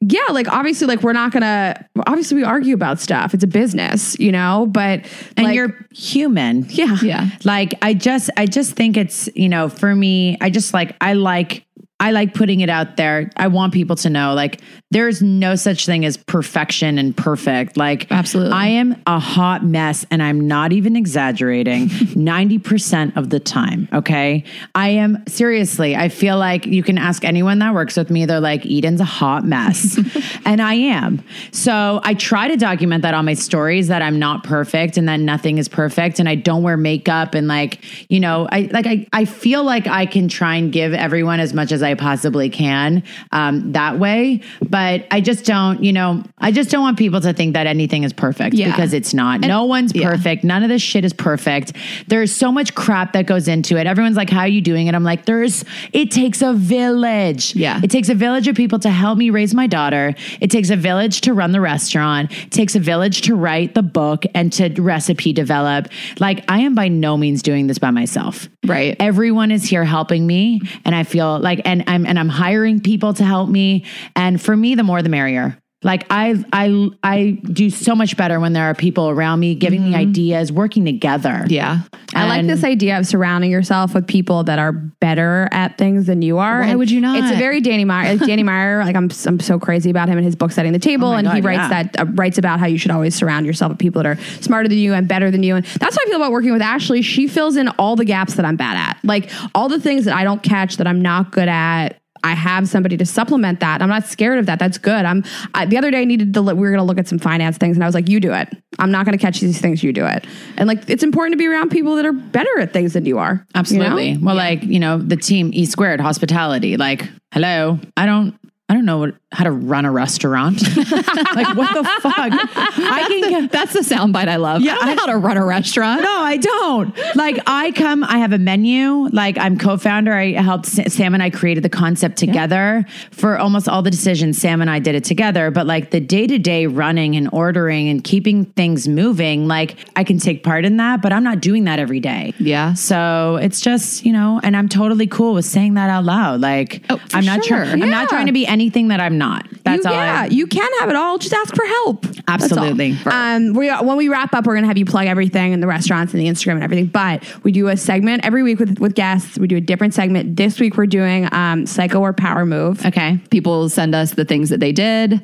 S1: yeah, like obviously, like we're not gonna. Obviously, we argue about stuff. It's a business, you know. But
S2: and
S1: like,
S2: you're human.
S1: Yeah.
S2: Yeah. Like I just I just think it's, you know, for me, I just like I like I like putting it out there. I want people to know like there's no such thing as perfection and perfect. Like Absolutely. I am a hot mess and I'm not even exaggerating 90% of the time, okay? I am seriously, I feel like you can ask anyone that works with me, they're like Eden's a hot mess. and I am. So, I try to document that on my stories that I'm not perfect and that nothing is perfect and I don't wear makeup and like, you know, I like I I feel like I can try and give everyone as much as I I possibly can um, that way. But I just don't, you know, I just don't want people to think that anything is perfect yeah. because it's not. And no one's perfect. Yeah. None of this shit is perfect. There's so much crap that goes into it. Everyone's like, how are you doing it? I'm like, there's, it takes a village.
S1: Yeah.
S2: It takes a village of people to help me raise my daughter. It takes a village to run the restaurant. It takes a village to write the book and to recipe develop. Like, I am by no means doing this by myself.
S1: Right.
S2: Everyone is here helping me. And I feel like, and and I'm and I'm hiring people to help me. And for me, the more the merrier. Like I I I do so much better when there are people around me giving mm-hmm. me ideas, working together.
S1: Yeah.
S4: And I like this idea of surrounding yourself with people that are better at things than you are.
S2: Why
S4: and
S2: would you not?
S4: It's a very Danny Meyer Danny Meyer, like I'm I'm so crazy about him and his book Setting the Table oh and God, he writes yeah. that uh, writes about how you should always surround yourself with people that are smarter than you and better than you. And that's how I feel about working with Ashley. She fills in all the gaps that I'm bad at. Like all the things that I don't catch that I'm not good at I have somebody to supplement that. I'm not scared of that. That's good. I'm I, the other day I needed to look, we were going to look at some finance things and I was like, you do it. I'm not going to catch these things. You do it. And like, it's important to be around people that are better at things than you are.
S2: Absolutely. You know? Well, yeah. like, you know, the team E squared hospitality, like, hello, I don't, I don't know what, how to run a restaurant. like what the fuck? I
S1: can. The, get, that's the soundbite I love.
S2: Yeah, I don't I, know how to run a restaurant. No, I don't. Like I come, I have a menu. Like I'm co-founder. I helped Sam and I created the concept together yeah. for almost all the decisions. Sam and I did it together. But like the day to day running and ordering and keeping things moving, like I can take part in that. But I'm not doing that every day.
S1: Yeah.
S2: So it's just you know, and I'm totally cool with saying that out loud. Like oh, I'm not sure. yeah. I'm not trying to be any anything that I'm not. That's
S4: you,
S2: all. Yeah, I,
S4: you can have it all. Just ask for help.
S2: Absolutely.
S4: Um, we uh, when we wrap up, we're gonna have you plug everything and the restaurants and the Instagram and everything. But we do a segment every week with with guests. We do a different segment. This week we're doing um, psycho or power move.
S2: Okay.
S4: People send us the things that they did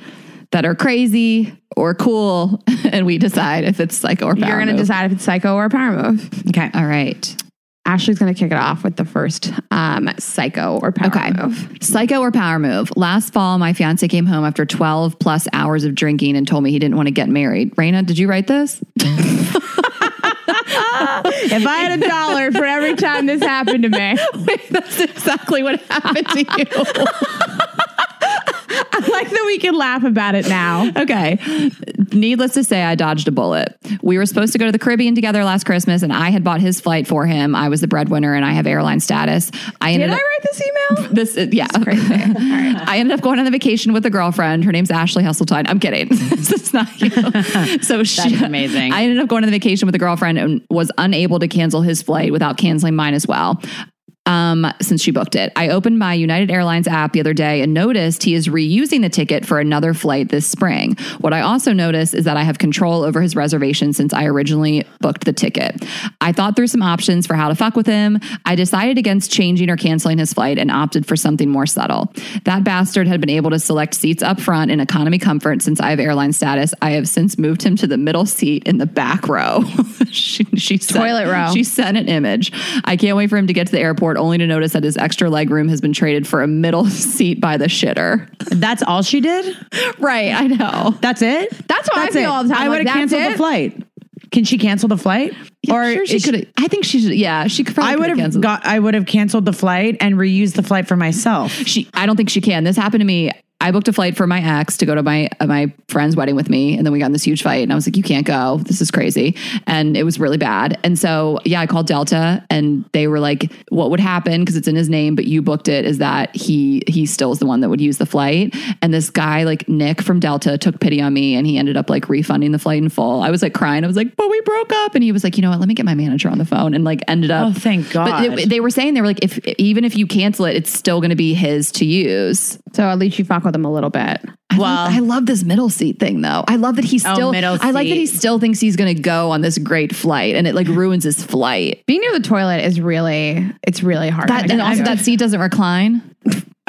S4: that are crazy or cool, and we decide if it's psycho or power.
S1: You're
S4: gonna
S1: move. decide if it's psycho or power move.
S2: Okay. All right.
S4: Ashley's going to kick it off with the first um, psycho or power okay. move.
S1: Psycho or power move. Last fall, my fiance came home after 12 plus hours of drinking and told me he didn't want to get married. Rayna, did you write this? if
S2: I had a dollar for every time this happened to me,
S1: Wait, that's exactly what happened to you.
S4: like that we can laugh about it now.
S1: Okay. Needless to say, I dodged a bullet. We were supposed to go to the Caribbean together last Christmas, and I had bought his flight for him. I was the breadwinner, and I have airline status.
S4: I ended Did up, I write this
S1: email? This, uh, yeah. Right. I ended up going on the vacation with a girlfriend. Her name's Ashley Hesseltine. I'm kidding. That's not you. So That's
S2: amazing.
S1: I ended up going on the vacation with a girlfriend and was unable to cancel his flight without canceling mine as well um, since she booked it. I opened my United Airlines app the other day and noticed he is reusing the ticket for another flight this spring. What I also noticed is that I have control over his reservation since I originally booked the ticket. I thought through some options for how to fuck with him. I decided against changing or canceling his flight and opted for something more subtle. That bastard had been able to select seats up front in economy comfort since I have airline status. I have since moved him to the middle seat in the back row.
S4: she, she sent, toilet row.
S1: She sent an image. I can't wait for him to get to the airport only to notice that his extra leg room has been traded for a middle seat by the shitter.
S2: That's all she did?
S4: right, I know.
S2: That's it?
S4: That's what That's I feel it. all the
S2: time. I would have like, canceled it? the flight. Can she cancel the flight?
S1: Yeah, or sure she could. I think she should. Yeah, she could. Probably I would have got.
S2: I would have canceled the flight and reused the flight for myself.
S1: She. I don't think she can. This happened to me I booked a flight for my ex to go to my uh, my friend's wedding with me, and then we got in this huge fight, and I was like, "You can't go. This is crazy," and it was really bad. And so, yeah, I called Delta, and they were like, "What would happen? Because it's in his name, but you booked it. Is that he he still is the one that would use the flight?" And this guy, like Nick from Delta, took pity on me, and he ended up like refunding the flight in full. I was like crying. I was like, "But we broke up," and he was like, "You know what? Let me get my manager on the phone," and like ended up.
S2: Oh, thank God.
S1: But they, they were saying they were like, if even if you cancel it, it's still going to be his to use.
S4: So at least you fuck with him a little bit.
S1: I well, love, I love this middle seat thing though. I love that he oh, still. Oh, I like that he still thinks he's going to go on this great flight, and it like ruins his flight.
S4: Being near the toilet is really, it's really hard.
S1: That, and also, that seat doesn't recline.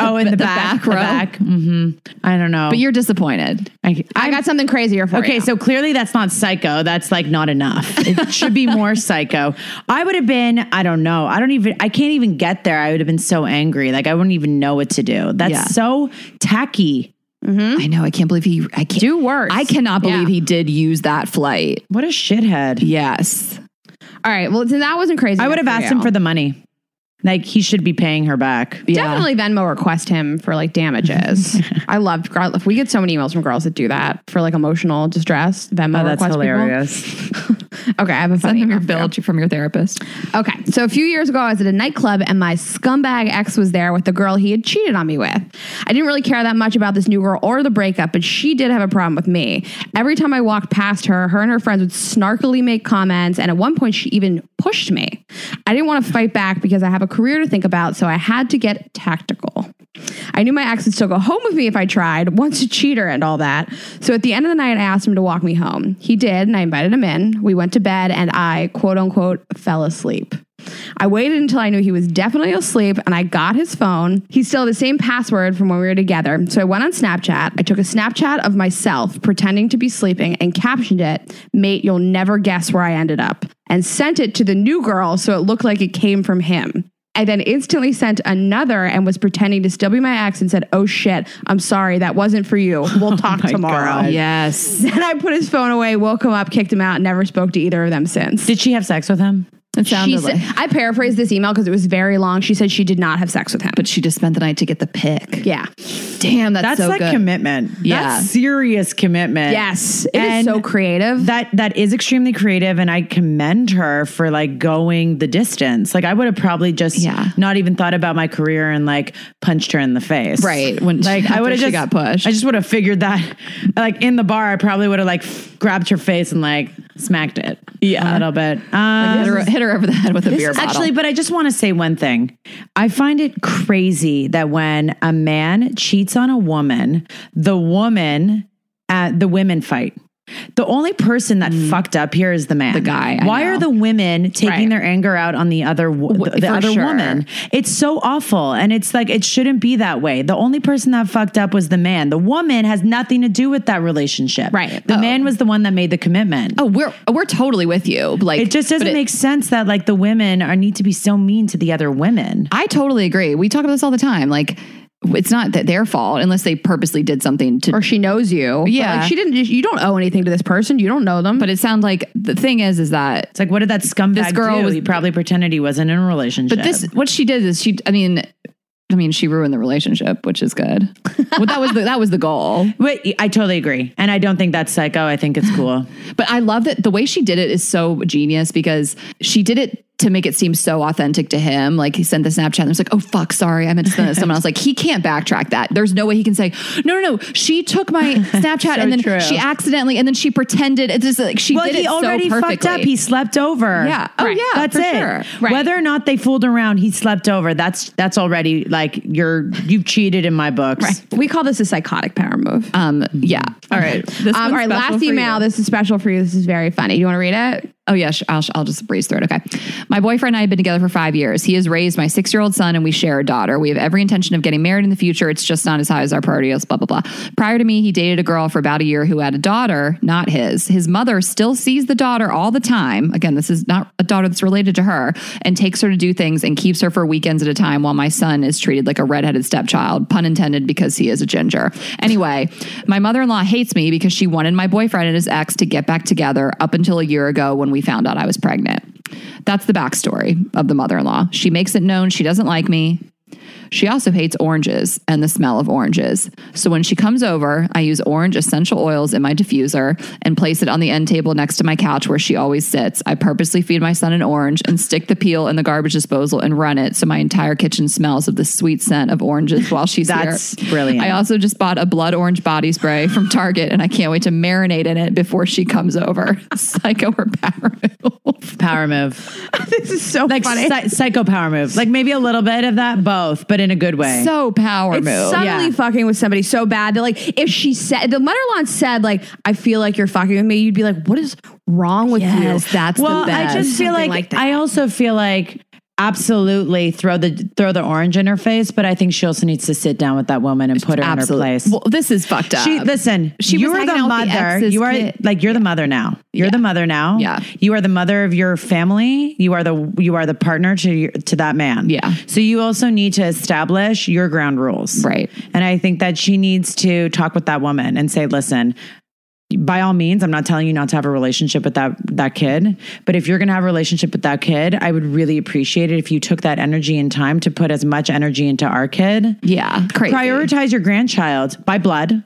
S4: Oh, in the, the back, back row. The back.
S2: Mm-hmm. I don't know.
S4: But you're disappointed. I, I got something crazier
S2: for okay, you. Okay, so clearly that's not psycho. That's like not enough. It should be more psycho. I would have been, I don't know. I don't even, I can't even get there. I would have been so angry. Like I wouldn't even know what to do. That's yeah. so tacky.
S1: Mm-hmm. I know. I can't believe he. I can't
S4: do worse.
S1: I cannot believe yeah. he did use that flight.
S2: What a shithead.
S1: Yes.
S4: All right. Well, that wasn't crazy.
S2: I would have asked you. him for the money. Like he should be paying her back.
S4: Yeah. Definitely Venmo request him for like damages. I loved We get so many emails from girls that do that for like emotional distress. Venmo oh,
S2: that's request hilarious.
S4: okay, I have a funny
S1: Send your bill from your therapist.
S4: Okay, so a few years ago, I was at a nightclub and my scumbag ex was there with the girl he had cheated on me with. I didn't really care that much about this new girl or the breakup, but she did have a problem with me. Every time I walked past her, her and her friends would snarkily make comments, and at one point, she even pushed me. I didn't want to fight back because I have a career to think about, so I had to get tactical. I knew my ex would still go home with me if I tried, once a cheater and all that. So at the end of the night, I asked him to walk me home. He did, and I invited him in. We went to bed, and I, quote unquote, fell asleep. I waited until I knew he was definitely asleep and I got his phone. He still had the same password from when we were together. So I went on Snapchat. I took a Snapchat of myself pretending to be sleeping and captioned it, Mate, you'll never guess where I ended up and sent it to the new girl so it looked like it came from him. I then instantly sent another and was pretending to still be my ex and said, Oh shit, I'm sorry, that wasn't for you. We'll oh talk oh tomorrow. God.
S2: Yes.
S4: Then I put his phone away, woke him up, kicked him out, never spoke to either of them since.
S2: Did she have sex with him?
S4: It sounded like. I paraphrased this email because it was very long. She said she did not have sex with him,
S1: but she just spent the night to get the pic.
S4: Yeah.
S1: Damn, that's, that's so
S2: like good. commitment. Yeah. That's serious commitment.
S4: Yes. it and is so creative.
S2: That that is extremely creative and I commend her for like going the distance. Like I would have probably just yeah. not even thought about my career and like punched her in the face.
S1: Right. When like I would have just got pushed.
S2: I just would have figured that like in the bar I probably would have like f- grabbed her face and like smacked it.
S1: Yeah.
S2: A little bit. Um,
S1: like hit, her, hit, her, over the head with a beer
S2: bottle. Actually, but I just want to say one thing. I find it crazy that when a man cheats on a woman, the woman, uh, the women fight. The only person that mm. fucked up here is the man.
S1: The guy.
S2: I Why know. are the women taking right. their anger out on the other the, the other sure. woman? It's so awful and it's like it shouldn't be that way. The only person that fucked up was the man. The woman has nothing to do with that relationship.
S1: Right.
S2: The oh. man was the one that made the commitment.
S1: Oh, we're we're totally with you. Like
S2: It just doesn't it, make sense that like the women are need to be so mean to the other women.
S1: I totally agree. We talk about this all the time. Like it's not that their fault unless they purposely did something to
S4: or she knows you
S1: yeah like she didn't you don't owe anything to this person you don't know them
S4: but it sounds like the thing is is that
S2: it's like what did that scumbag this girl do? Was, he probably pretended he wasn't in a relationship
S1: but this what she did is she i mean I mean, she ruined the relationship, which is good. well,
S4: that was the, that was the goal.
S2: But I totally agree, and I don't think that's psycho. I think it's cool.
S1: but I love that the way she did it is so genius because she did it to make it seem so authentic to him. Like he sent the Snapchat and was like, oh fuck, sorry, I meant to send this. Someone else like he can't backtrack that. There's no way he can say, no, no, no. She took my Snapchat so and then true. she accidentally and then she pretended it's just like she well, did he it already so fucked up.
S2: He slept over.
S1: Yeah. Oh
S2: right. yeah. That's it. Sure. Right. Whether or not they fooled around, he slept over. That's that's already like you're you've cheated in my books. Right.
S4: We call this a psychotic power move.
S1: Um yeah.
S4: All right. This um, all right, last email. You. This is special for you. This is very funny. Do you want to read it?
S1: Oh, yeah, I'll, I'll just breeze through it. Okay. My boyfriend and I have been together for five years. He has raised my six year old son and we share a daughter. We have every intention of getting married in the future. It's just not as high as our priority blah, blah, blah. Prior to me, he dated a girl for about a year who had a daughter, not his. His mother still sees the daughter all the time. Again, this is not a daughter that's related to her and takes her to do things and keeps her for weekends at a time while my son is treated like a redheaded stepchild, pun intended, because he is a ginger. Anyway, my mother in law hates me because she wanted my boyfriend and his ex to get back together up until a year ago when we we found out I was pregnant. That's the backstory of the mother in law. She makes it known she doesn't like me. She also hates oranges and the smell of oranges. So when she comes over, I use orange essential oils in my diffuser and place it on the end table next to my couch where she always sits. I purposely feed my son an orange and stick the peel in the garbage disposal and run it so my entire kitchen smells of the sweet scent of oranges while she's That's here. brilliant. I also just bought a blood orange body spray from Target and I can't wait to marinate in it before she comes over. Psycho or power move? Power move. this is so like funny. Psy- psycho power move. Like maybe a little bit of that, both, but but in a good way. So power it's move. yeah. fucking with somebody so bad that like if she said the mother said like I feel like you're fucking with me, you'd be like, what is wrong with yes, you? That's well, I just feel Something like, like I also feel like absolutely throw the throw the orange in her face, but I think she also needs to sit down with that woman and put her in her place. Well, this is fucked up. She listen, she you're the mother. The you are kid. like you're yeah. the mother now. You're yeah. the mother now. Yeah. You are the mother of your family. You are the you are the partner to your, to that man. Yeah. So you also need to establish your ground rules. Right. And I think that she needs to talk with that woman and say, "Listen, by all means i'm not telling you not to have a relationship with that that kid but if you're going to have a relationship with that kid i would really appreciate it if you took that energy and time to put as much energy into our kid yeah crazy. prioritize your grandchild by blood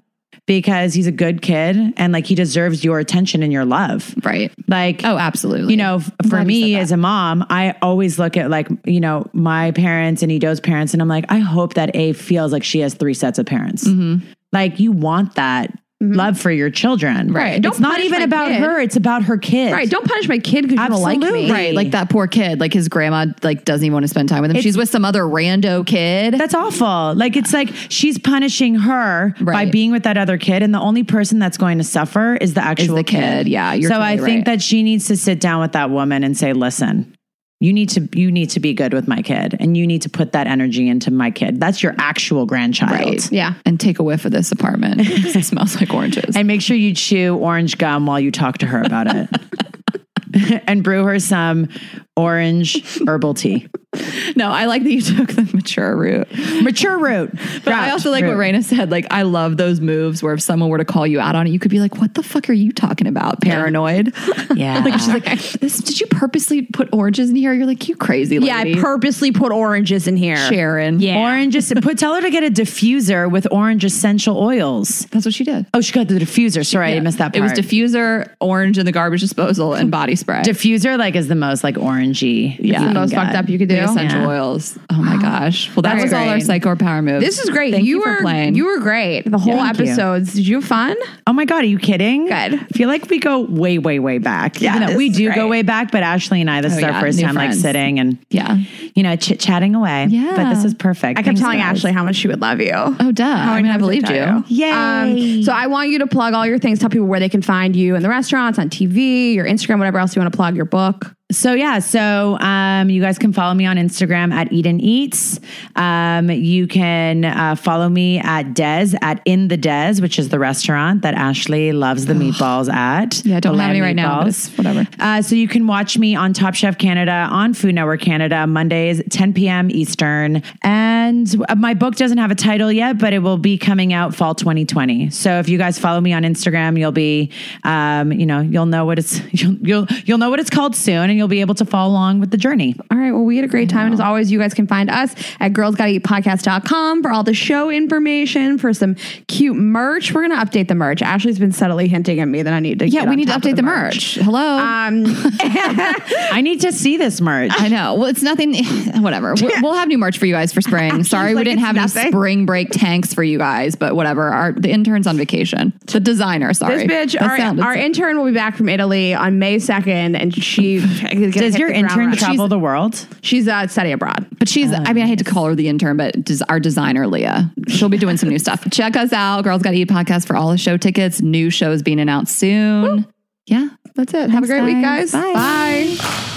S1: because he's a good kid and like he deserves your attention and your love. Right. Like, oh, absolutely. You know, for me as a mom, I always look at like, you know, my parents and Ido's parents, and I'm like, I hope that A feels like she has three sets of parents. Mm-hmm. Like, you want that Mm-hmm. love for your children. Right. Don't it's not even about kid. her. It's about her kids. Right. Don't punish my kid because you don't like me. Right, like that poor kid, like his grandma, like doesn't even want to spend time with him. It's- She's with some other rando kid. That's awful. Like it's like she's punishing her by being with that other kid, and the only person that's going to suffer is the actual kid. kid. Yeah, you're so I think right. that she needs to sit down with that woman and say, "Listen, you need to you need to be good with my kid and you need to put that energy into my kid that's your actual grandchild right. yeah and take a whiff of this apartment it smells like oranges and make sure you chew orange gum while you talk to her about it and brew her some orange herbal tea no, I like that you took the mature route. Mature route. But I also like what Rayna said. Like, I love those moves where if someone were to call you out on it, you could be like, what the fuck are you talking about? Paranoid. Yeah. like, she's like, this, did you purposely put oranges in here? You're like, you crazy lady. Yeah, I purposely put oranges in here. Sharon. Yeah. Oranges. put, tell her to get a diffuser with orange essential oils. That's what she did. Oh, she got the diffuser. Sorry, I missed that part. It was diffuser, orange in the garbage disposal, and body spray. diffuser. Like is the most like orangey. Yeah. It's the most fucked up you could do essential yeah. oils. Oh my gosh. Well, that was all our psycho power moves. This is great. Thank you, you were playing. You were great. The whole yeah, episodes. You. Did you have fun? Oh my god, are you kidding? Good. I feel like we go way, way, way back. Yeah, we do great. go way back, but Ashley and I, this oh, is our first time friends. like sitting and yeah, you know, chit chatting away. Yeah. But this is perfect. I kept Thanks, telling guys. Ashley how much she would love you. Oh, duh. How I mean, I believed you. you. Um, Yay. Um, so I want you to plug all your things, tell people where they can find you in the restaurants, on TV, your Instagram, whatever else you want to plug, your book. So yeah, so um, you guys can follow me on Instagram at Eden Eats. Um, you can uh, follow me at Dez at In the Dez, which is the restaurant that Ashley loves the meatballs at. Yeah, I don't have any right meatballs. now. whatever. Uh, so you can watch me on Top Chef Canada on Food Network Canada Monday 10 p.m. Eastern. And uh, my book doesn't have a title yet, but it will be coming out fall 2020. So if you guys follow me on Instagram, you'll be, um, you know, you'll know what it's you'll, you'll you'll know what it's called soon, and you'll be able to follow along with the journey. All right. Well, we had a great time, and as always, you guys can find us at GirlsGottaEatPodcast.com for all the show information, for some cute merch. We're gonna update the merch. Ashley's been subtly hinting at me that I need to. Yeah, we need to update the, the merch. merch. Hello. Um, I need to see this merch. I know. Well, it's nothing. whatever. we will have New merch for you guys for spring. Sorry, like we didn't have nothing. any spring break tanks for you guys, but whatever. Our the intern's on vacation. The designer, sorry. This bitch, our, our intern will be back from Italy on May 2nd, and she. Does your intern travel she's, the world? She's uh, study abroad. But she's, oh, I mean, nice. I hate to call her the intern, but des- our designer, Leah, she'll be doing some new stuff. Check us out, Girls Gotta Eat podcast for all the show tickets. New shows being announced soon. Woo. Yeah, that's it. Thanks, have a great guys. week, guys. Bye. Bye.